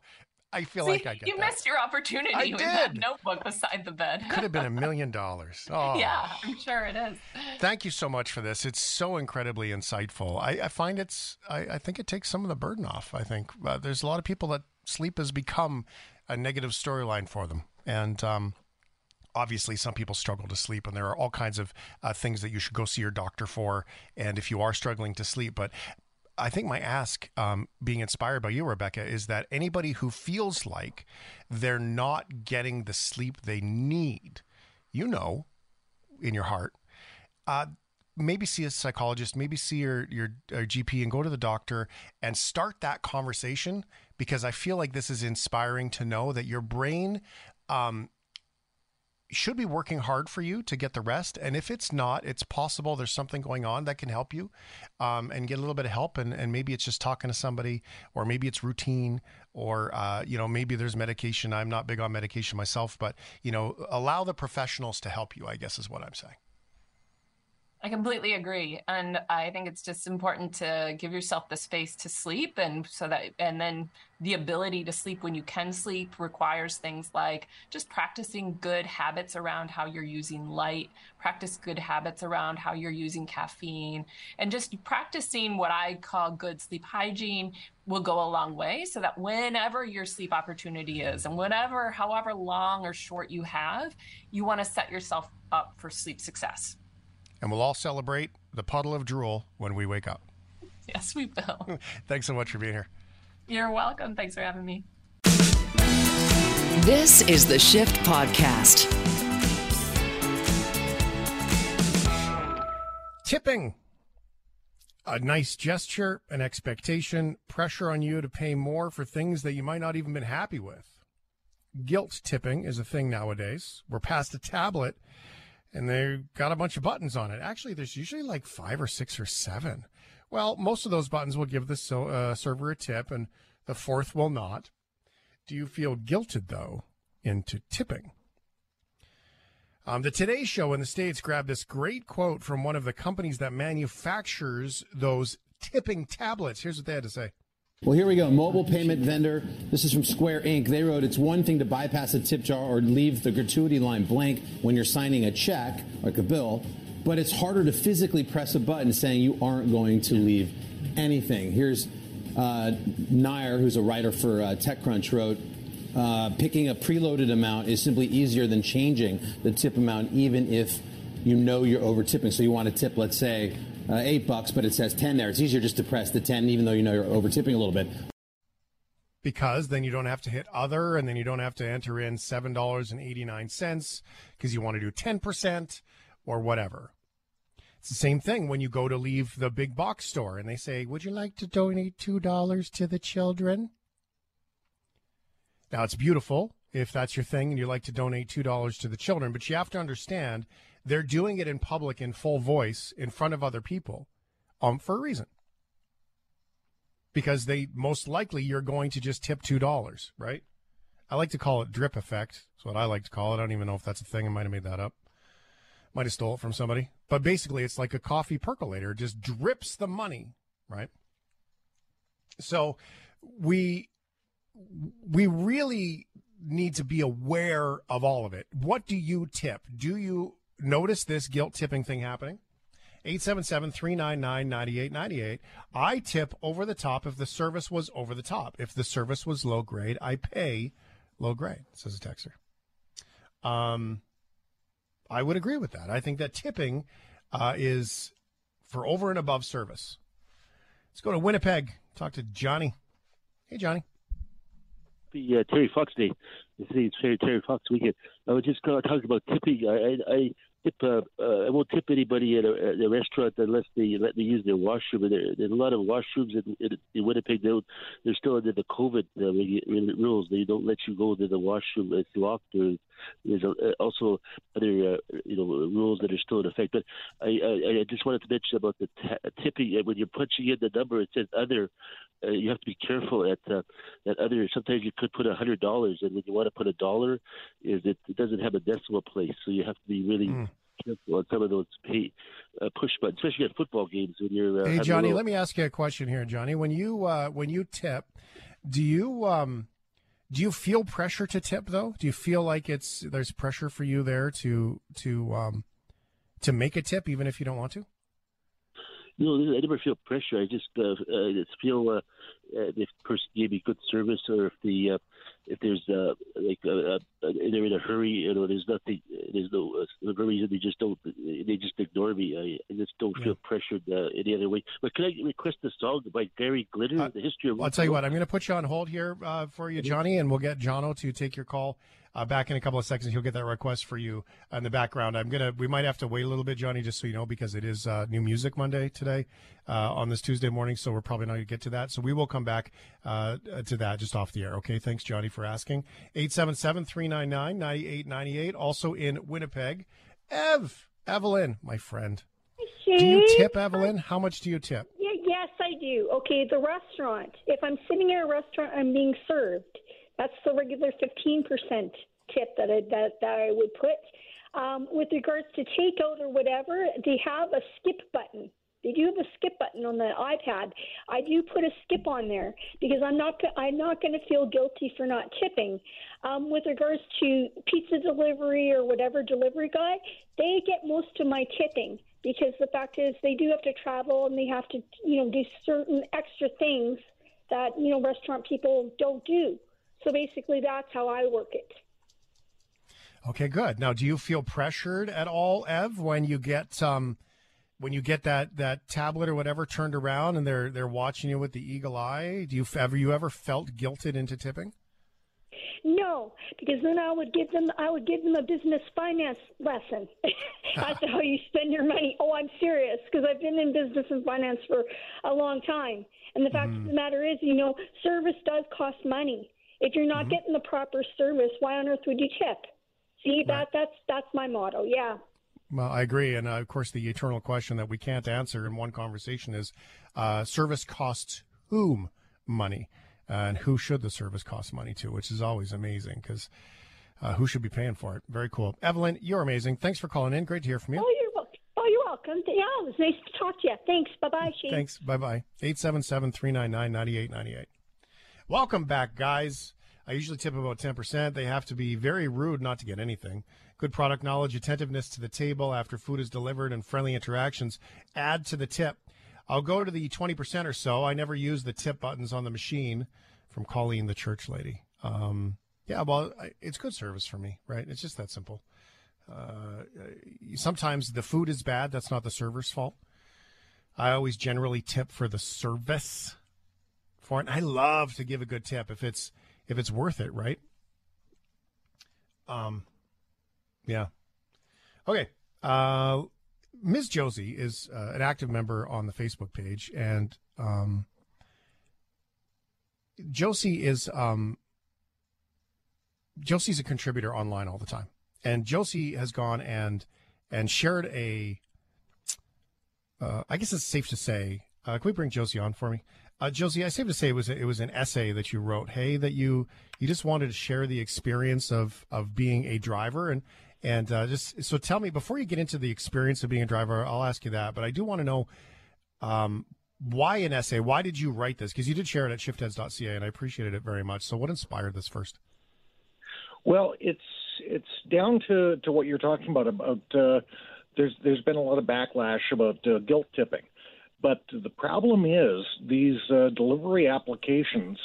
I feel See, like I get you that. missed your opportunity I with that did. notebook beside the bed. Could have been a <laughs> million dollars. <laughs> Oh. Yeah, I'm sure it is. Thank you so much for this. It's so incredibly insightful. I, I find it's. I, I think it takes some of the burden off. I think uh, there's a lot of people that sleep has become a negative storyline for them, and um, obviously some people struggle to sleep, and there are all kinds of uh, things that you should go see your doctor for. And if you are struggling to sleep, but I think my ask, um, being inspired by you, Rebecca, is that anybody who feels like they're not getting the sleep they need, you know, in your heart, uh, maybe see a psychologist, maybe see your your uh, GP, and go to the doctor and start that conversation because I feel like this is inspiring to know that your brain. Um, should be working hard for you to get the rest. And if it's not, it's possible there's something going on that can help you um, and get a little bit of help. And, and maybe it's just talking to somebody, or maybe it's routine, or, uh, you know, maybe there's medication. I'm not big on medication myself, but, you know, allow the professionals to help you, I guess is what I'm saying. I completely agree. And I think it's just important to give yourself the space to sleep and so that and then the ability to sleep when you can sleep requires things like just practicing good habits around how you're using light, practice good habits around how you're using caffeine, and just practicing what I call good sleep hygiene will go a long way so that whenever your sleep opportunity is and whatever however long or short you have, you want to set yourself up for sleep success. And we'll all celebrate the puddle of drool when we wake up. Yes, we will. <laughs> Thanks so much for being here. You're welcome. Thanks for having me. This is the Shift Podcast. Tipping. A nice gesture, an expectation, pressure on you to pay more for things that you might not even been happy with. Guilt tipping is a thing nowadays. We're past a tablet and they've got a bunch of buttons on it. Actually, there's usually like five or six or seven. Well, most of those buttons will give the so, uh, server a tip, and the fourth will not. Do you feel guilted, though, into tipping? Um, the Today Show in the States grabbed this great quote from one of the companies that manufactures those tipping tablets. Here's what they had to say. Well, here we go. Mobile payment vendor. This is from Square Inc. They wrote it's one thing to bypass a tip jar or leave the gratuity line blank when you're signing a check, like a bill, but it's harder to physically press a button saying you aren't going to leave anything. Here's uh, Nair, who's a writer for uh, TechCrunch, wrote uh, picking a preloaded amount is simply easier than changing the tip amount, even if you know you're over tipping. So you want to tip, let's say, uh, eight bucks, but it says 10 there. It's easier just to press the 10, even though you know you're over tipping a little bit. Because then you don't have to hit other, and then you don't have to enter in seven dollars and eighty nine cents because you want to do ten percent or whatever. It's the same thing when you go to leave the big box store and they say, "Would you like to donate two dollars to the children?" Now it's beautiful if that's your thing and you like to donate two dollars to the children, but you have to understand they're doing it in public in full voice in front of other people, um, for a reason. Because they most likely you're going to just tip two dollars, right? I like to call it drip effect. That's what I like to call it. I don't even know if that's a thing. I might have made that up. Might have stole it from somebody. But basically it's like a coffee percolator. It just drips the money, right? So we we really need to be aware of all of it. What do you tip? Do you notice this guilt tipping thing happening? 877 399 9898. I tip over the top if the service was over the top. If the service was low grade, I pay low grade, says a texter. Um, I would agree with that. I think that tipping uh, is for over and above service. Let's go to Winnipeg. Talk to Johnny. Hey, Johnny. The uh, Terry Fox Day. The city Terry, Terry Fox weekend. I was just going to talk about tipping. I, I, I tip. Uh, uh, I won't tip anybody at a, at a restaurant unless they let me use their washroom. And there, there's a lot of washrooms in, in, in Winnipeg. They're, they're still under the COVID uh, rules. They don't let you go to the washroom. It's locked. There's, there's a, also other uh, you know rules that are still in effect. But I, I, I just wanted to mention about the t- tipping. When you're punching in the number, it says other. Uh, you have to be careful at uh, that other. Sometimes you could put a hundred dollars, and when you want to put a dollar, is it, it doesn't have a decimal place, so you have to be really. Mm. Careful on some of those pay, uh, push buttons, especially at football games when you're. Uh, Hey Johnny, let me ask you a question here, Johnny. When you uh, when you tip, do you um, Do you feel pressure to tip though? Do you feel like it's there's pressure for you there to to um, to make a tip even if you don't want to? No, I never feel pressure. I just uh, uh, feel uh, uh, if the person gave me good service, or if the uh, if there's uh, like uh, uh, they're in a hurry, you know, there's nothing, there's no uh, reason they just don't they just ignore me. I, I just don't Yeah. feel pressured uh, any other way. But can I request a song by Gary Glitter, Uh, the history of? I'll tell you what. I'm going to put you on hold here uh, for you, Johnny, and we'll get Jono to take your call uh, back in a couple of seconds. He'll get that request for you in the background. I'm gonna. We might have to wait a little bit, Johnny, just so you know, because it is uh, New Music Monday today uh, on this Tuesday morning. So we're probably not to get to that. So we will come back uh, to that just off the air. Okay. Thanks, Johnny, for asking. 877-399-9898. Also in Winnipeg, Ev, Evelyn, my friend. Do you tip, Evelyn? How much do you tip? Yeah, yes, I do. Okay, the restaurant. If I'm sitting in a restaurant, I'm being served. That's the regular 15% tip that I, that, that I would put. Um, with regards to takeout or whatever, they have a skip button. They do have a skip button on the iPad. I do put a skip on there because I'm not I'm not going to feel guilty for not tipping. Um, with regards to pizza delivery or whatever delivery guy, they get most of my tipping because the fact is they do have to travel and they have to you know do certain extra things that you know restaurant people don't do. So basically, that's how I work it. Okay, good. Now, do you feel pressured at all, Ev, when you get um, when you get that, that tablet or whatever turned around and they're they're watching you with the eagle eye? Do you ever you ever felt guilted into tipping? No, because then I would give them I would give them a business finance lesson <laughs> to how you spend your money. Oh, I'm serious because I've been in business and finance for a long time. And the fact of the matter is, you know, service does cost money. If you're not getting the proper service, why on earth would you tip? See, that that's that's my motto. Yeah. Well, I agree, and uh, of course, the eternal question that we can't answer in one conversation is: uh, service costs whom money, and who should the service cost money to? Which is always amazing because uh, who should be paying for it? Very cool, Evelyn. You're amazing. Thanks for calling in. Great to hear from you. Oh, you're welcome. oh, you're welcome. Yeah, it was nice to talk to you. Thanks. Bye bye, Shane. Thanks. Bye bye. 877 399 9898. Welcome back, guys. I usually tip about 10%. They have to be very rude not to get anything. Good product knowledge, attentiveness to the table after food is delivered, and friendly interactions add to the tip. I'll go to the 20% or so. I never use the tip buttons on the machine from Colleen, the church lady. Um, yeah, well, it's good service for me, right? It's just that simple. Uh, sometimes the food is bad. That's not the server's fault. I always generally tip for the service for it. And I love to give a good tip if it's if it's worth it, right? Um, yeah. Okay. Uh, Ms. Josie is uh, an active member on the Facebook page, and um, Josie is um, Josie's a contributor online all the time, and Josie has gone and and shared a. Uh, I guess it's safe to say. Uh, can we bring Josie on for me? Uh, Josie, I safe to say it was a, it was an essay that you wrote. Hey, that you you just wanted to share the experience of of being a driver and and uh, just so tell me before you get into the experience of being a driver. I'll ask you that, but I do want to know um, why an essay. Why did you write this? Because you did share it at shiftheads.ca, and I appreciated it very much. So, what inspired this first? Well, it's it's down to, to what you're talking about. About uh, there's there's been a lot of backlash about uh, guilt tipping, but the problem is these uh, delivery applications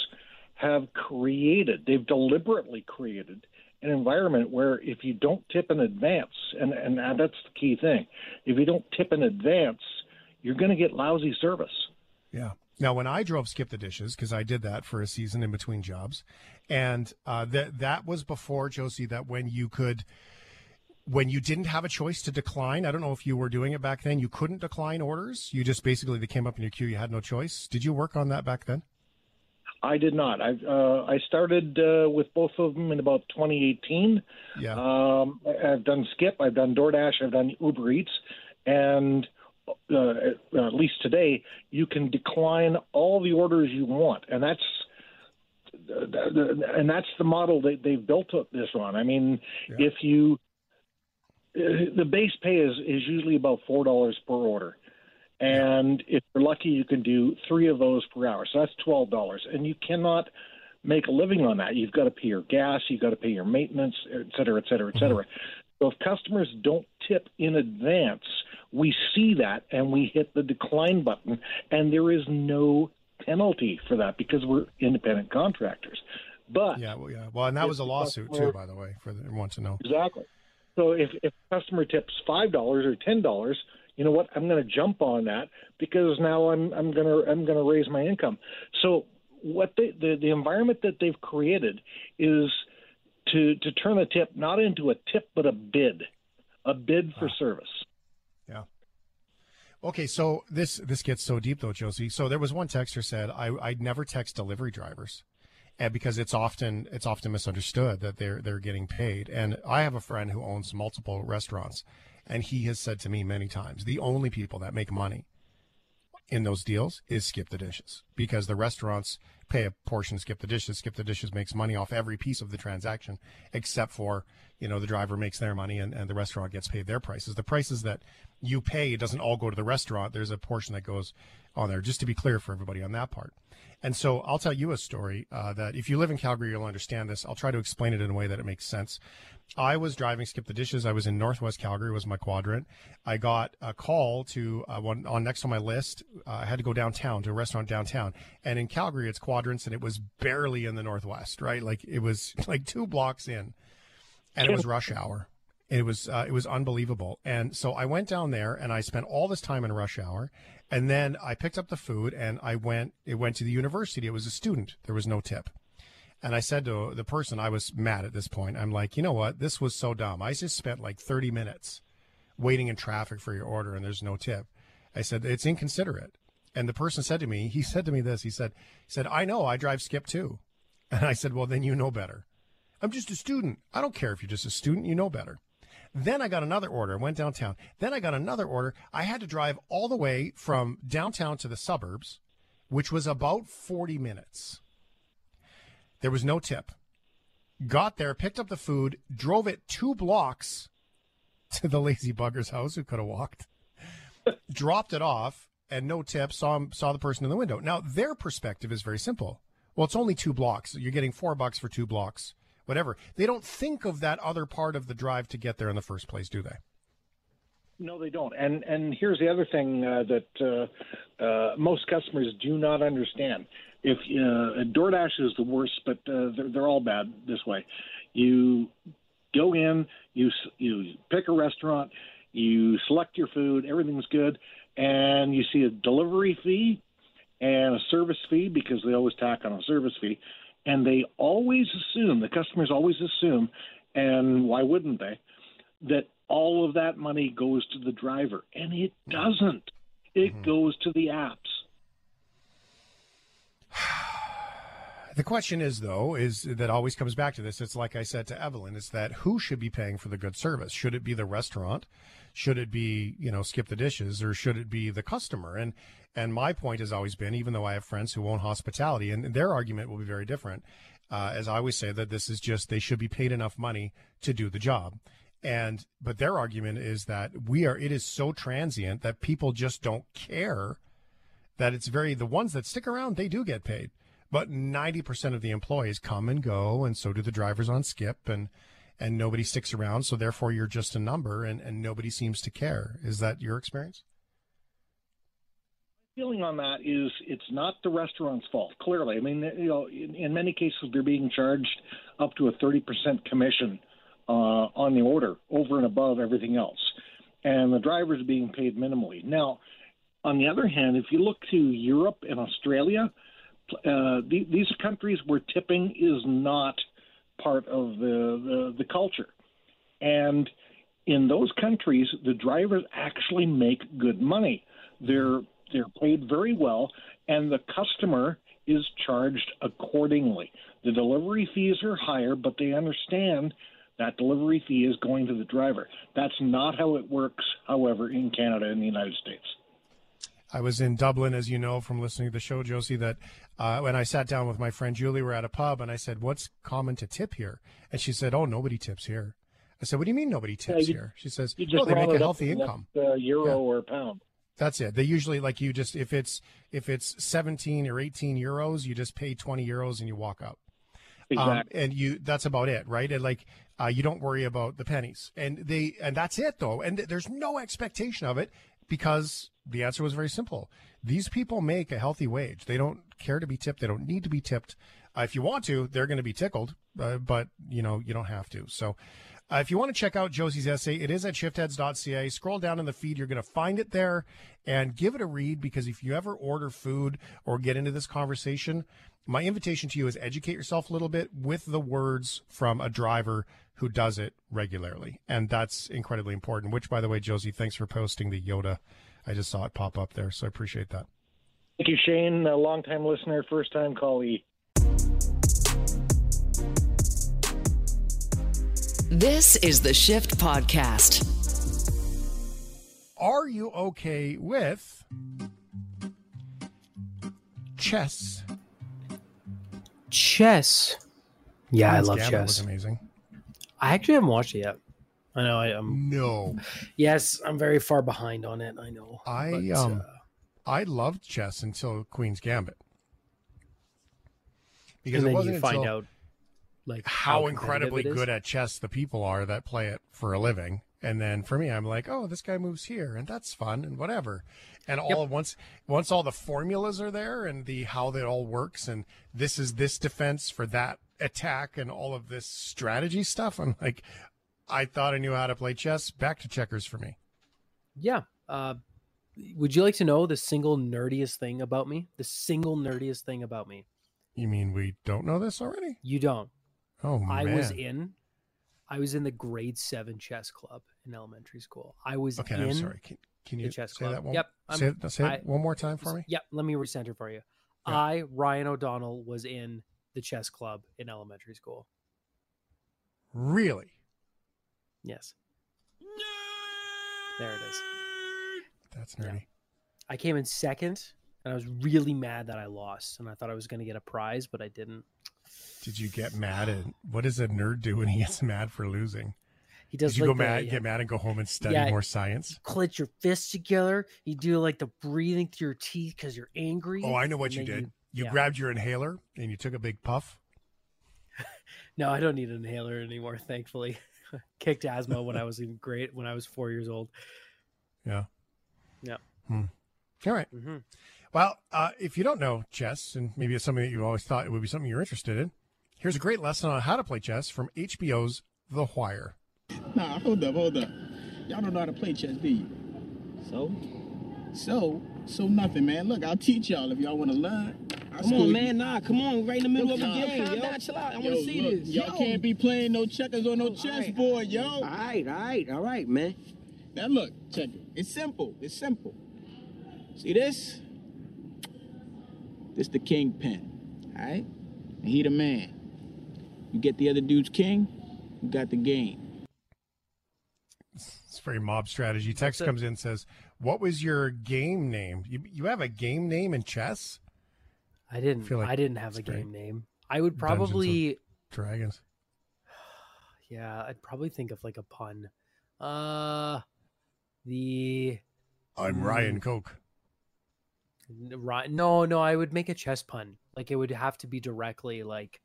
have created they've deliberately created an environment where if you don't tip in advance, and and that's the key thing, if you don't tip in advance, you're going to get lousy service. Yeah. Now, when I drove Skip the Dishes, because I did that for a season in between jobs, and uh, that that was before Josie. That when you could, when you didn't have a choice to decline. I don't know if you were doing it back then. You couldn't decline orders. You just basically they came up in your queue. You had no choice. Did you work on that back then? I did not. I uh, I started uh, with both of them in about 2018. Yeah. Um, I've done Skip, I've done DoorDash, I've done Uber Eats, and uh, at least today you can decline all the orders you want, and that's and that's the model that they've built this on. I mean, Yeah. if you Uh, the base pay is is usually about four dollars per order. And if you're lucky, you can do three of those per hour. So that's twelve dollars, and you cannot make a living on that. You've got to pay your gas, you've got to pay your maintenance, et cetera, et cetera, et cetera. Mm-hmm. So if customers don't tip in advance, we see that and we hit the decline button, and there is no penalty for that because we're independent contractors. But Yeah, well, yeah. Well, and that was a lawsuit too, by the way, for the, everyone to know. Exactly. So if if a customer tips five dollars or ten dollars, you know what? I'm going to jump on that because now I'm I'm going to I'm going to raise my income. So what they, the the environment that they've created is to to turn a tip not into a tip but a bid, a bid for ah. service. Yeah. Okay, so this this gets so deep though, Josie. So there was one texter said I I'd never text delivery drivers, and because it's often it's often misunderstood that they're they're getting paid. And I have a friend who owns multiple restaurants, and he has said to me many times the only people that make money in those deals is skip the dishes because the restaurants pay a portion skip the dishes. Skip the dishes makes money off every piece of the transaction except for you know the driver makes their money and, and the restaurant gets paid their prices. The prices that you pay doesn't all go to the restaurant. There's a portion that goes on there. Just to be clear for everybody on that part and so i'll tell you a story uh, that if you live in calgary you'll understand this i'll try to explain it in a way that it makes sense I was driving Skip the Dishes. I was in Northwest Calgary, was my quadrant. I got a call to uh, one on next on my list. Uh, I had to go downtown to a restaurant downtown, and in Calgary it's quadrants, and it was barely in the Northwest, right? Like it was <laughs> like two blocks in, and it was rush hour. It was uh, it was unbelievable, and so I went down there and I spent all this time in rush hour, and then I picked up the food and I went. It went to the university. It was a student. There was no tip. And I said to the person, I was mad at this point. I'm like, you know what? This was so dumb. I just spent like 30 minutes waiting in traffic for your order and there's no tip. I said, it's inconsiderate. And the person said to me, he said to me this, he said, he said, I know I drive skip too. <laughs> And I said, well, then you know better. I'm just a student. I don't care if you're just a student. You know better. Then I got another order, I went downtown. Then I got another order. I had to drive all the way from downtown to the suburbs, which was about 40 minutes. There was no tip. Got there, picked up the food, drove it two blocks to the lazy bugger's house who could have walked, <laughs> dropped it off, and no tip. Saw saw the person in the window. Now their perspective is very simple. Well, it's only two blocks. You're getting four bucks for two blocks, whatever. They don't think of that other part of the drive to get there in the first place, do they? No, they don't. And and here's the other thing uh, that uh, uh, most customers do not understand. If uh, DoorDash is the worst, but uh, they're, they're all bad this way. You go in, you you pick a restaurant, you select your food, everything's good, and you see a delivery fee and a service fee because they always tack on a service fee, and they always assume the customers always assume, and why wouldn't they, that all of that money goes to the driver, and it mm-hmm. doesn't. It mm-hmm. goes to the apps. <sighs> The question is, though, is that always comes back to this. It's like I said to Evelyn, it's that who should be paying for the good service? Should it be the restaurant? Should it be, you know, skip the dishes or should it be the customer? And, and my point has always been, even though I have friends who own hospitality and their argument will be very different, uh, as I always say that this is just, they should be paid enough money to do the job. And, but their argument is that we are, it is so transient that people just don't care that it's very, the ones that stick around, they do get paid but 90% of the employees come and go and so do the drivers on skip and and nobody sticks around so therefore you're just a number and, and nobody seems to care is that your experience My feeling on that is it's not the restaurant's fault. Clearly, I mean, you know, in, in many cases they're being charged up to a thirty percent commission uh, on the order, over and above everything else, and the driver's are being paid minimally. Now, on the other hand, if you look to Europe and Australia, uh, the, these countries where tipping is not part of the, the, the culture, and in those countries, the drivers actually make good money. They're they're paid very well, and the customer is charged accordingly. The delivery fees are higher, but they understand that delivery fee is going to the driver. That's not how it works, however, in Canada and the United States. I was in Dublin, as you know from listening to the show, Josie, that uh, when I sat down with my friend Julie, we're at a pub, and I said, What's common to tip here? And she said, Oh, nobody tips here. I said, What do you mean nobody tips you- here? She says, You Oh, they make a healthy the income. next, uh, euro Yeah. or pound. That's it. They usually like you just if it's if it's 17 or 18 euros, you just pay 20 euros and you walk up. Um, and you that's about it, right? And like uh, you don't worry about the pennies, and they and that's it though. And th- there's no expectation of it because the answer was very simple. These people make a healthy wage. They don't care to be tipped. They don't need to be tipped. Uh, if you want to, they're going to be tickled, uh, but you know you don't have to. So. Uh, if you want to check out Josie's essay, it is at shiftheads.ca. Scroll down in the feed, you're going to find it there and give it a read because if you ever order food or get into this conversation, my invitation to you is educate yourself a little bit with the words from a driver who does it regularly. And that's incredibly important, which, by the way, Josie, thanks for posting the Yoda. I just saw it pop up there, so I appreciate that. Thank you, Shane, a long-time listener, first-time callee. This is the Shift Podcast. Are you okay with chess? Chess. Yeah, I Queen's love Gambit was chess. amazing. I actually haven't watched it yet. I know I am. No, Yes, I'm very far behind on it. I know. I But, um, uh, I loved chess until Queen's Gambit because it then wasn't you find until out like how, competitive incredibly good at chess the people are that play it for a living. And then for me, I'm like, oh, this guy moves here, and that's fun, and whatever. And all of once, once all the formulas are there, and the how that all works, and this is this defense for that attack, and all of this strategy stuff, I'm like, I thought I knew how to play chess. Back to checkers for me. Yeah. Uh, would you like to know the single nerdiest thing about me? The single nerdiest thing about me. You mean we don't know this already? You don't. Oh my I was in. I was in the grade seven chess club in elementary school. I was Okay, in I'm sorry. Can, can you chess say club. that one? Yep. I'm- Say, it, say it I- one more time for me. Yep. Let me recenter for you. Yeah. I Ryan O'Donnell was in the chess club in elementary school. Really? Yes. There it is. That's Yeah. nerdy. I came in second, and I was really mad that I lost, and I thought I was going to get a prize, but I didn't. Did you get mad at what does a nerd do when <laughs> he gets mad for losing? He does Did you like go the- mad, yeah, get mad, and go home and study Yeah. more science? clench your fists together. You do like the breathing through your teeth because you're angry. Oh, I know what you did. You yeah. grabbed your inhaler and you took a big puff. <laughs> No, I don't need an inhaler anymore. Thankfully, <laughs> kicked asthma when I was in <laughs> grade when I was four years old. Yeah. Yeah. Hmm. All right. hmm Well, uh, if you don't know chess, and maybe it's something that you've always thought it would be something you're interested in, here's a great lesson on how to play chess from HBO's The Wire. Nah, hold up, hold up. Y'all don't know how to play chess, do you? So? So? So nothing, man. Look, I'll teach y'all if y'all want to learn. I'll Come school on, you. man. Nah, come on. Right in the middle Yo, of a calm game, down, yo. calm Chill out. I want to see look, this. Y'all Yo. can't be playing no checkers on no Oh, all chessboard, yo. All right, all right, all right, man. Now look, check it. It's simple. It's simple. See this? This the kingpin. All right? And he the man. You get the other dude's king, you got the game. It's very mob strategy. Text comes in and says, What was your game name? You, you have a game name in chess? I didn't. feel like I didn't have a very game name. I would probably. Dragons. <sighs> Yeah, I'd probably think of like a pun. Uh, the I'm Hmm. Ryan Koch. right. No, no, I would make a chess pun. Like it would have to be directly like,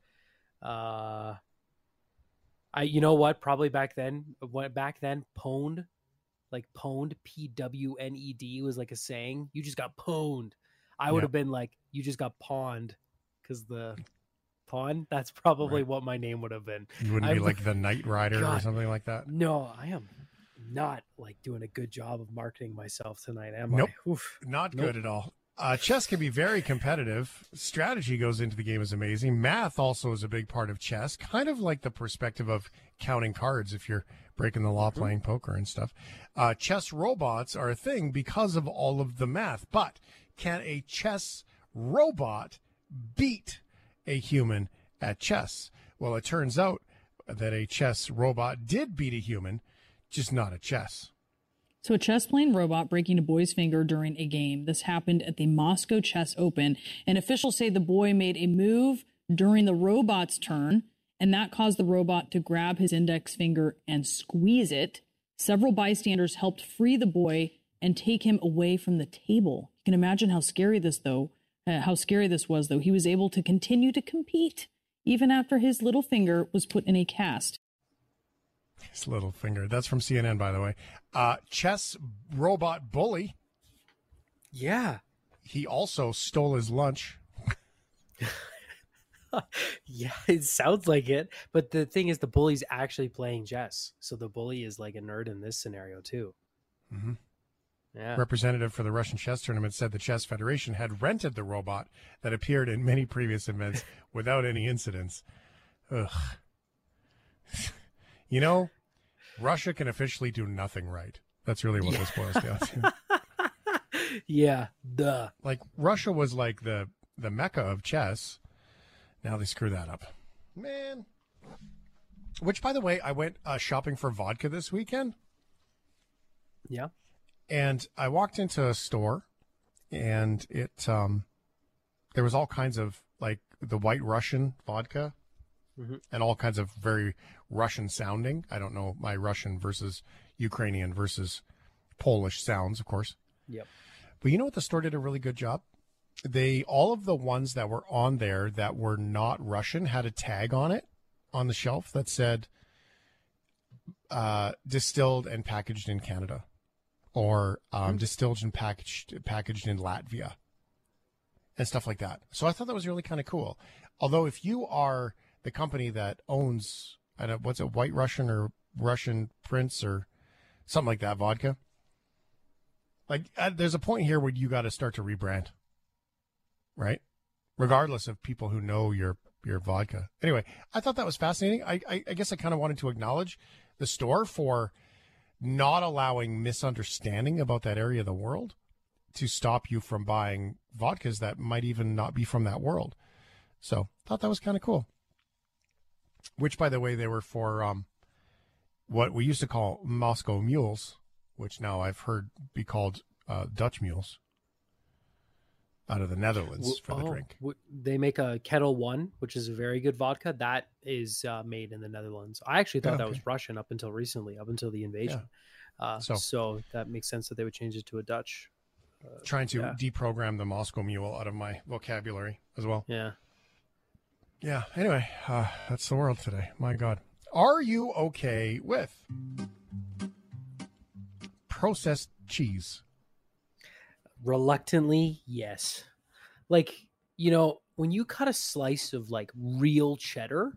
uh, I. You know what? Probably back then. What back then? Pwned, like pwned. P W N E D was like a saying. You just got pwned. I would Yeah. have been like, you just got pawned, because the <laughs> pawn. That's probably Right. what my name would have been. You wouldn't I be like the Knight Rider or something like that? No, I am not like doing a good job of marketing myself tonight, am Nope. I? Oof. Not Nope. good at all. Uh, chess can be very competitive. Strategy goes into the game is amazing. Math also is a big part of chess, kind of like the perspective of counting cards if you're breaking the law playing poker and stuff. Uh, chess robots are a thing because of all of the math. But can a chess robot beat a human at chess? Well, it turns out that a chess robot did beat a human, just not at chess. So, a chess playing robot breaking a boy's finger during a game. This happened at the Moscow Chess Open, and officials say the boy made a move during the robot's turn, and that caused the robot to grab his index finger and squeeze it. Several bystanders helped free the boy and take him away from the table. You can imagine how scary this though, uh, how scary this was though. He was able to continue to compete even after his little finger was put in a cast. His little finger. That's from CNN, by the way. Uh, chess robot bully. Yeah. He also stole his lunch. <laughs> Yeah, it sounds like it. But the thing is, the bully's actually playing chess. So the bully is like a nerd in this scenario, too. Mm-hmm. Yeah. Representative for the Russian chess tournament said the Chess Federation had rented the robot that appeared in many previous events <laughs> without any incidents. Ugh. <laughs> You know, Russia can officially do nothing right. That's really what this boils down to. <laughs> yeah. Duh. Like Russia was like the the mecca of chess. Now they screw that up. Man. Which, by the way, I went uh, shopping for vodka this weekend. Yeah. And I walked into a store, and it um, there was all kinds of like the White Russian vodka, Mhm. and all kinds of very Russian sounding. I don't know my Russian versus Ukrainian versus Polish sounds, of course. Yep. But you know what? The store did a really good job. They all of the ones that were on there that were not Russian had a tag on it on the shelf that said uh, distilled and packaged in Canada, or um, distilled and packaged packaged in Latvia, and stuff like that. So I thought that was really kind of cool. Although if you are the company that owns, I don't, what's it, White Russian or Russian Prince or something like that vodka, like uh, there's a point here where you got to start to rebrand, right? Regardless of people who know your your vodka. Anyway, I thought that was fascinating. I I, I guess I kind of wanted to acknowledge the store for not allowing misunderstanding about that area of the world to stop you from buying vodkas that might even not be from that world. So thought that was kind of cool. Which, by the way, they were for um, what we used to call Moscow mules, which now I've heard be called uh, Dutch mules out of the Netherlands for the oh, drink. w- They make a Ketel One, which is a very good vodka. That is uh, made in the Netherlands. I actually thought Yeah, that was Russian up until recently, up until the invasion. Uh, So- so. that makes sense that they would change it to a Dutch. Trying to yeah. deprogram the Moscow mule out of my vocabulary as well. Yeah. Yeah. Anyway, uh, that's the world today. My God. Are you okay with processed cheese? Reluctantly, yes. Like, you know, when you cut a slice of like real cheddar,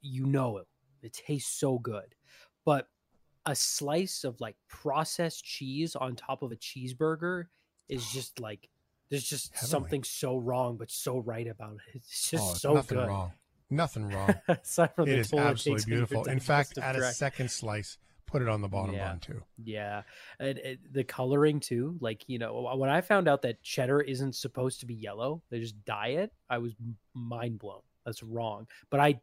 you know it. It tastes so good. But a slice of like processed cheese on top of a cheeseburger is just like there's just Heavenly. something so wrong but so right about it. It's just oh, it's so nothing good. wrong. Nothing <laughs> wrong. Aside from it is absolutely takes on your beautiful. In fact, add a second slice, put it on the bottom Yeah. bun too. Yeah, and, and the coloring too. Like you know, when I found out that cheddar isn't supposed to be yellow, they just dye it. I was mind blown. That's wrong. But I,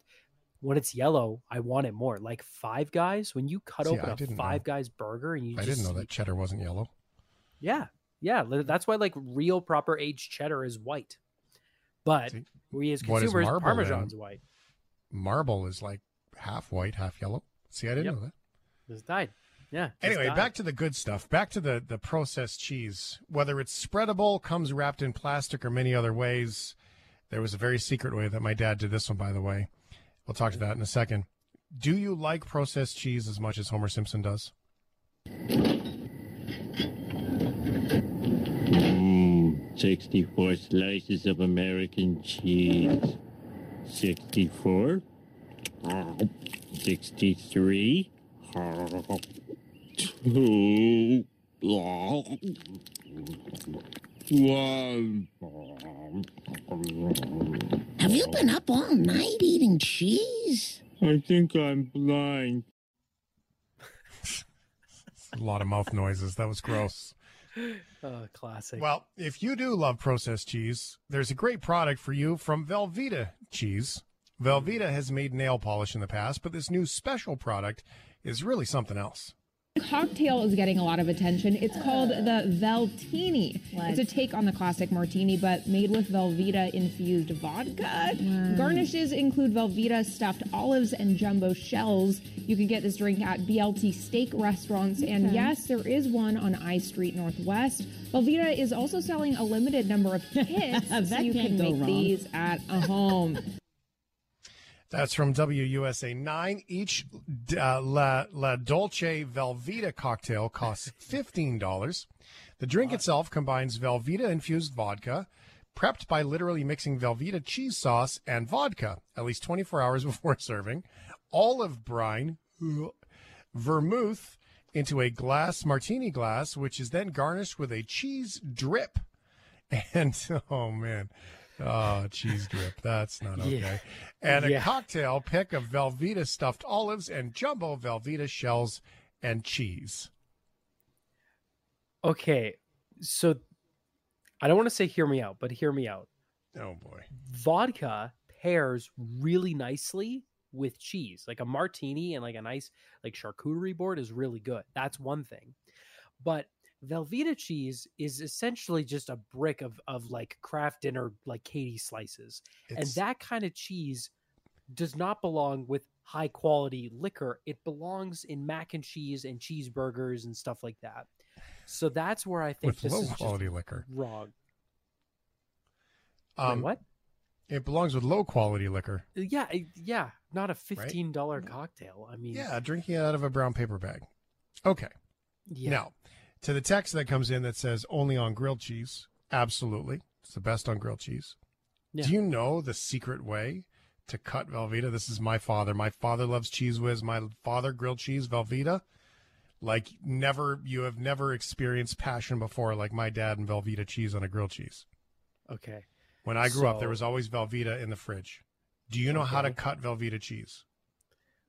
when it's yellow, I want it more. Like Five Guys, when you cut See, open a Five know. Guys burger and you I just didn't know that cheddar wasn't yellow. yeah, yeah. That's why like real proper aged cheddar is white. But See, we as what is consumers, marble Parmesan's then? white. Marble is like half white, half yellow. See, I didn't Yep. know that. It's dyed. Yeah. just Anyway, dyed. back to the good stuff. Back to the the processed cheese. Whether it's spreadable, comes wrapped in plastic, or many other ways. There was a very secret way that my dad did this one, by the way. We'll talk to that in a second. Do you like processed cheese as much as Homer Simpson does? Mm, 64 slices of American cheese. 64. 63. Two. One. Have you been up all night eating cheese? I think I'm blind. A lot of mouth noises. That was gross. <laughs> Oh, classic. Well, if you do love processed cheese, there's a great product for you from Velveeta Cheese. Velveeta has made nail polish in the past, but this new special product is really something else. cocktail is getting a lot of attention. It's called the Veltini. It's a take on the classic martini, but made with Velveeta infused vodka. Garnishes include Velveeta stuffed olives and jumbo shells. You can get this drink at BLT steak restaurants, and yes, there is one on I Street Northwest. Velveeta is also selling a limited number of <laughs> kits, so That you can't can make wrong. these at a home. <laughs> That's from WUSA 9. Each uh, La, La Dolce Velveeta cocktail costs <laughs> $15. The drink itself combines Velveeta infused vodka, prepped by literally mixing Velveeta cheese sauce and vodka at least 24 hours <laughs> before serving, olive brine, <laughs> vermouth into a glass martini glass, which is then garnished with a cheese drip. And oh man, oh cheese drip, that's not <laughs> okay. Yeah. And a Yeah. cocktail pick of Velveeta stuffed olives and jumbo Velveeta shells and cheese. Okay, so I don't want to say hear me out, but hear me out. Oh boy. Vodka pairs really nicely with cheese. Like a martini and like a nice like charcuterie board is really good. That's one thing. But Velveeta cheese is essentially just a brick of of like Kraft Dinner like Katie slices. and that kind of cheese does not belong with high quality liquor. It belongs in mac and cheese and cheeseburgers and stuff like that. So that's where I think With this low is just quality liquor. wrong. Um, what? It belongs with low quality liquor. Yeah, yeah, not a fifteen dollar cocktail. I mean, Yeah, drinking it out of a brown paper bag. Okay. Yeah. Now, to the text that comes in that says only on grilled cheese, absolutely. It's the best on grilled cheese. Yeah. Do you know the secret way to cut Velveeta? This is my father. My father loves Cheez Whiz. My father grilled cheese Velveeta. Like never, you have never experienced passion before, like my dad and Velveeta cheese on a grilled cheese. Okay. When I grew up, there was always Velveeta in the fridge. Do you know how to cut Velveeta cheese?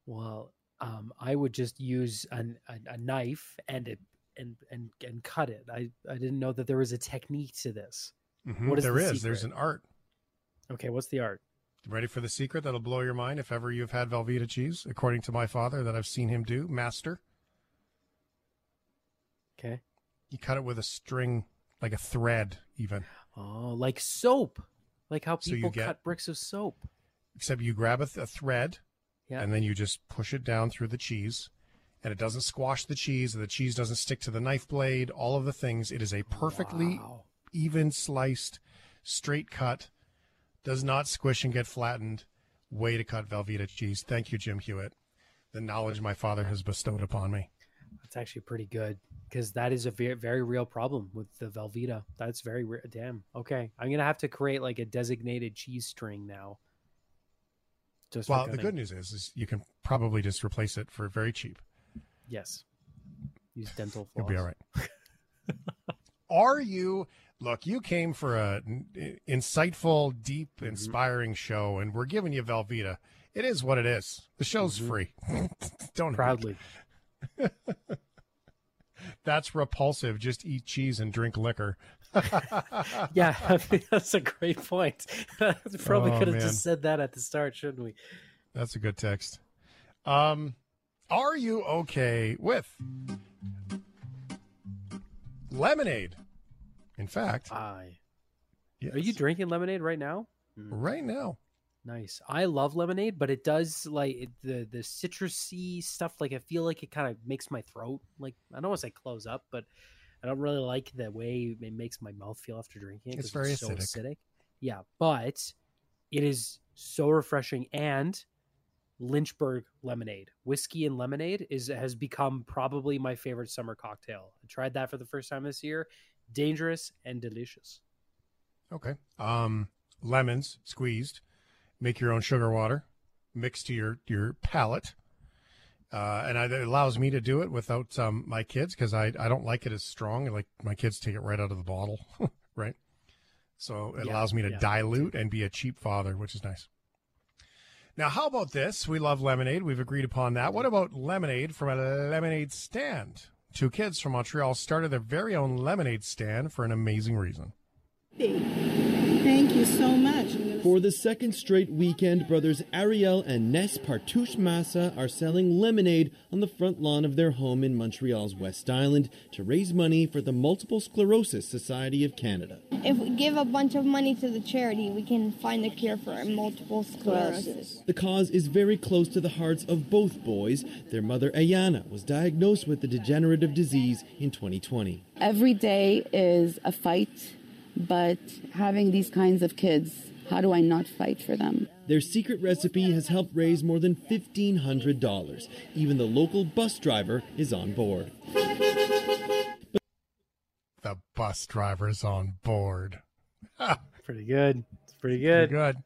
Well, um, I would just use an, a, a knife and it and and and cut it. I I didn't know that there was a technique to this. Mhm, What is there the is. There's an art. Okay, what's the art? Ready for the secret that'll blow your mind if ever you've had Velveeta cheese, according to my father, that I've seen him do, master. Okay. You cut it with a string, like a thread, even. Oh, like soap, like how So people get- cut bricks of soap. Except you grab a, th- a thread, Yeah. and then you just push it down through the cheese, and it doesn't squash the cheese, and the cheese doesn't stick to the knife blade. All of the things. It is a perfectly even sliced, straight cut, does not squish and get flattened. Way to cut Velveeta cheese. Thank you, Jim Hewitt. The knowledge my father has bestowed upon me. That's actually pretty good because that is a very very real problem with the Velveeta. That's very re- damn. Okay, I'm gonna have to create like a designated cheese string now. Just well, the good news is, is you can probably just replace it for very cheap. Yes. Use dental floss. You'll be all right. <laughs> Are you? Look, you came for a n- insightful, deep, Mm-hmm. inspiring show, and we're giving you Velveeta. It is what it is. The show's free. <laughs> Don't Mm-hmm. Proudly. <laughs> That's repulsive. Just eat cheese and drink liquor. yeah, I think that's a great point. Probably Oh, could have man. just said that at the start, shouldn't we? That's a good text. Um, are you okay with lemonade? In fact, I. Are you drinking lemonade right now? Hmm. right now. Nice. I love lemonade, but it does like it, the the citrusy stuff. Like I feel like it kind of makes my throat like I don't want to say close up, but I don't really like the way it makes my mouth feel after drinking it. It's very so acidic. acidic. Yeah, but it is so refreshing and Lynchburg lemonade, whiskey and lemonade is has become probably my favorite summer cocktail. I tried that for the first time this year. Dangerous and delicious. Okay. Um, lemons squeezed. Make your own sugar water, mix to your your palate. Uh, and I, it allows me to do it without um, my kids because I, I don't like it as strong. Like my kids take it right out of the bottle, <laughs> right? So it Yeah, allows me to yeah. dilute and be a cheap father, which is nice. Now, how about this? We love lemonade. We've agreed upon that. What about lemonade from a lemonade stand? Two kids from Montreal started their very own lemonade stand for an amazing reason. Thank you so much. For the second straight weekend, brothers Ariel and Ness Partouche Massa are selling lemonade on the front lawn of their home in Montreal's West Island to raise money for the Multiple Sclerosis Society of Canada. If we give a bunch of money to the charity, we can find a cure for multiple sclerosis. The cause is very close to the hearts of both boys. Their mother, Ayana, was diagnosed with the degenerative disease in 2020. Every day is a fight, but having these kinds of kids How do I not fight for them? Their secret recipe has helped raise more than $1,500. Even the local bus driver is on board. The bus driver's on board. <laughs> pretty good. It's pretty good. Pretty good.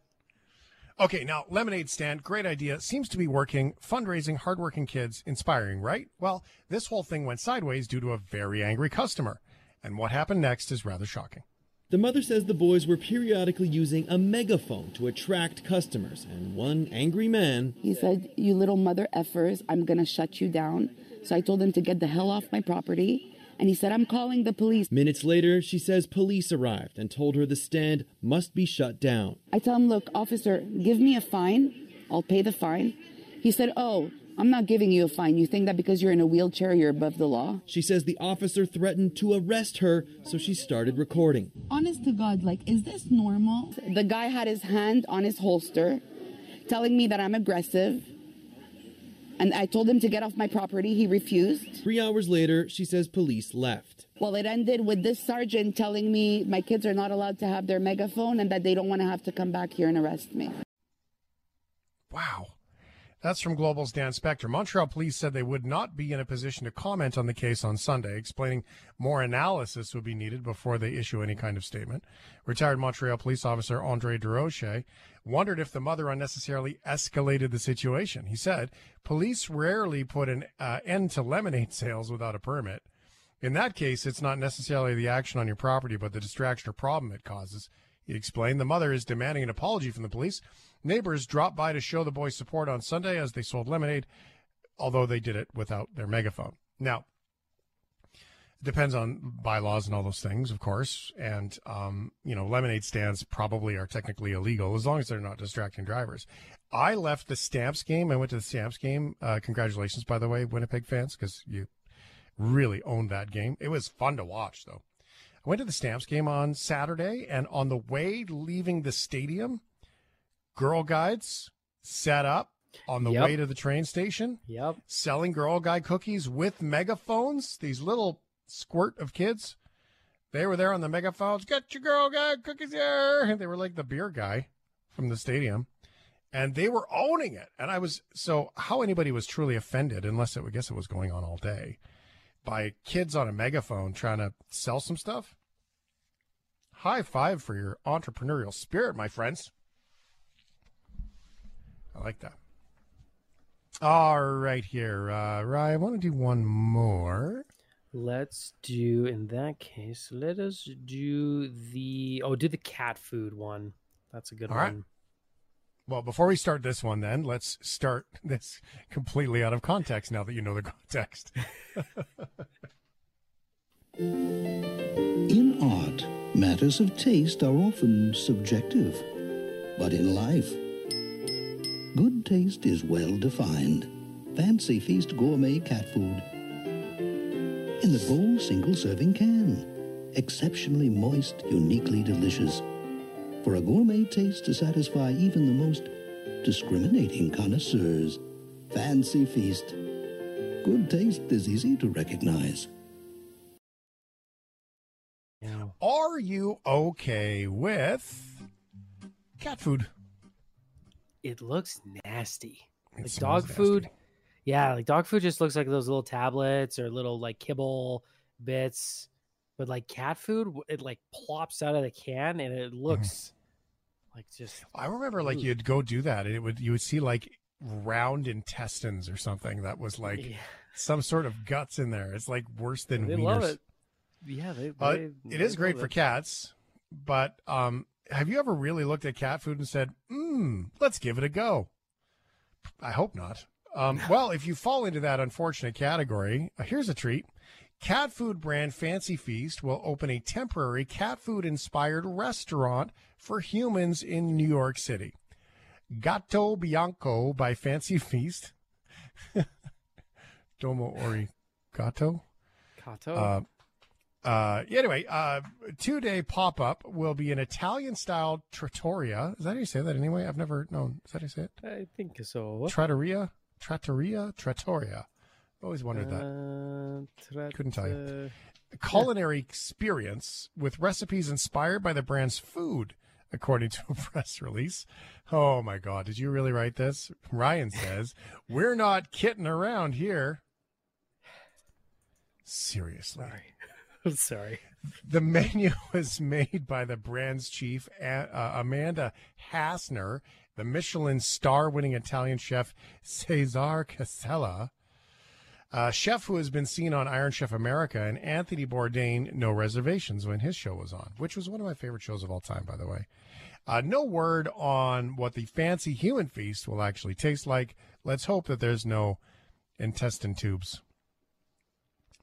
Okay, now lemonade stand, great idea. Seems to be working. Fundraising, hardworking kids, inspiring, right? Well, this whole thing went sideways due to a very angry customer. And what happened next is rather shocking. The mother says the boys were periodically using a megaphone to attract customers, and one angry man He said, You little mother effers, I'm going to shut you down. So I told him to get the hell off my property. And he said, I'm calling the police. Minutes later, she says police arrived and told her the stand must be shut down. I tell him, Look, officer, give me a fine. I'll pay the fine. He said, Oh, I'm not giving you a fine. You think that because you're in a wheelchair, you're above the law? She says the officer threatened to arrest her, so she started recording. Honest to God, like, is this normal? The guy had his hand on his holster, telling me that I'm aggressive. And I told him to get off my property. He refused. Three hours later, she says police left. Well, it ended with this sergeant telling me my kids are not allowed to have their megaphone and that they don't want to have to come back here and arrest me. Wow. That's from Global's Dan Spector. Montreal police said they would not be in a position to comment on the case on Sunday, explaining more analysis would be needed before they issue any kind of statement. Retired Montreal police officer Andre Durocher wondered if the mother unnecessarily escalated the situation. He said, Police rarely put an uh, end to lemonade sales without a permit. In that case, it's not necessarily the action on your property, but the distraction or problem it causes. He explained the mother is demanding an apology from the police. Neighbors dropped by to show the boys support on Sunday as they sold lemonade, although they did it without their megaphone. Now, it depends on bylaws and all those things, of course. And, um, you know, lemonade stands probably are technically illegal as long as they're not distracting drivers. I left the Stamps game. I went to the Stamps game. Uh, congratulations, by the way, Winnipeg fans, because you really owned that game. It was fun to watch, though. I went to the Stamps game on Saturday, and on the way leaving the stadium, Girl Guides set up on the Yep. way to the train station. Yep. Selling Girl Guide cookies with megaphones. These little squirt of kids. They were there on the megaphones. Get your Girl Guide cookies here. And they were like the beer guy from the stadium. And they were owning it. And I was so how anybody was truly offended, unless it I guess it was going on all day, by kids on a megaphone trying to sell some stuff. High five for your entrepreneurial spirit, my friends. I like that. All right, here, uh, Ryan. I want to do one more. Let's do in that case. Let us do the oh, do the cat food one. That's a good All one. right. Well, before we start this one, then let's start <laughs> this completely out of context. Now that you know the <laughs> context. In art, matters of taste are often subjective. But in life, good taste is well defined. Fancy Feast gourmet cat food. In the bowl single serving can. Exceptionally moist, uniquely delicious. For a gourmet taste to satisfy even the most discriminating connoisseurs. Fancy Feast. Good taste is easy to recognize. Are you okay with cat food? It looks nasty. It like smells dog food. Yeah, like dog food just looks like those little tablets or little like kibble bits. But like cat food, it like plops out of the can and it looks <laughs> like just. I remember like you'd go do that, and it would you would see like round intestines or something that was like Yeah. some sort of guts in there. It's like worse than They wieners. love it. Yeah, they. Uh, they it is they great for it. cats, but um, have you ever really looked at cat food and said, "Hmm, let's give it a go"? I hope not. Um, <laughs> well, if you fall into that unfortunate category, uh, here's a treat. Cat food brand Fancy Feast will open a temporary cat food inspired restaurant for humans in New York City. Gatto Bianco by Fancy Feast. <laughs> Domo Origato. Kato. Uh, uh, anyway, uh, two day pop up will be an Italian style trattoria. Is that how you say that anyway? I've never known. Is that how you say it? I think so. Trattoria? Trattoria? Trattoria. Always wondered that. Uh, Couldn't tell you. A culinary experience with recipes inspired by the brand's food, according to a <laughs> press release. Oh my God, did you really write this? Ryan says, We're not kidding around here. Seriously. <laughs> I'm sorry. The menu <laughs> was made by the brand's chief, uh, Amanda Hassner, the Michelin star winning Italian chef Cesar Casella, a chef who has been seen on Iron Chef America, and Anthony Bourdain, No Reservations, when his show was on, which was one of my favorite shows of all time, by the way. Uh, no word on what the fancy human feast will actually taste like. Let's hope that there's no intestine tubes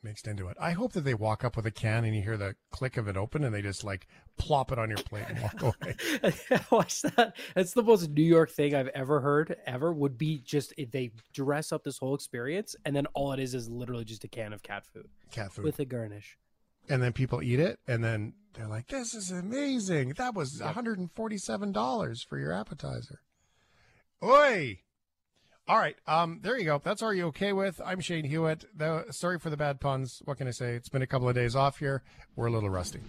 mixed into it. I hope that they walk up with a can and you hear the click of it open and they just like plop it on your plate and walk away. <laughs> Watch that. That's the most New York thing I've ever heard. Ever would be just if they dress up this whole experience and then all it is is literally just a can of cat food. Cat food. with a garnish. and then people eat it and then they're like this is amazing that was $147 for your appetizer oi all right um there you go. That's are you okay with? I'm shane hewitt. The, sorry for the bad puns. What can i say? It's been a couple of days off here. We're a little rusty.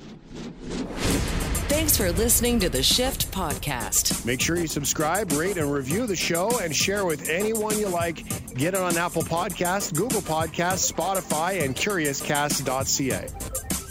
Thanks for listening to the Shift Podcast. make sure you subscribe rate and review the show and share with anyone you like. Get it on apple podcast google podcast spotify and curiouscast.ca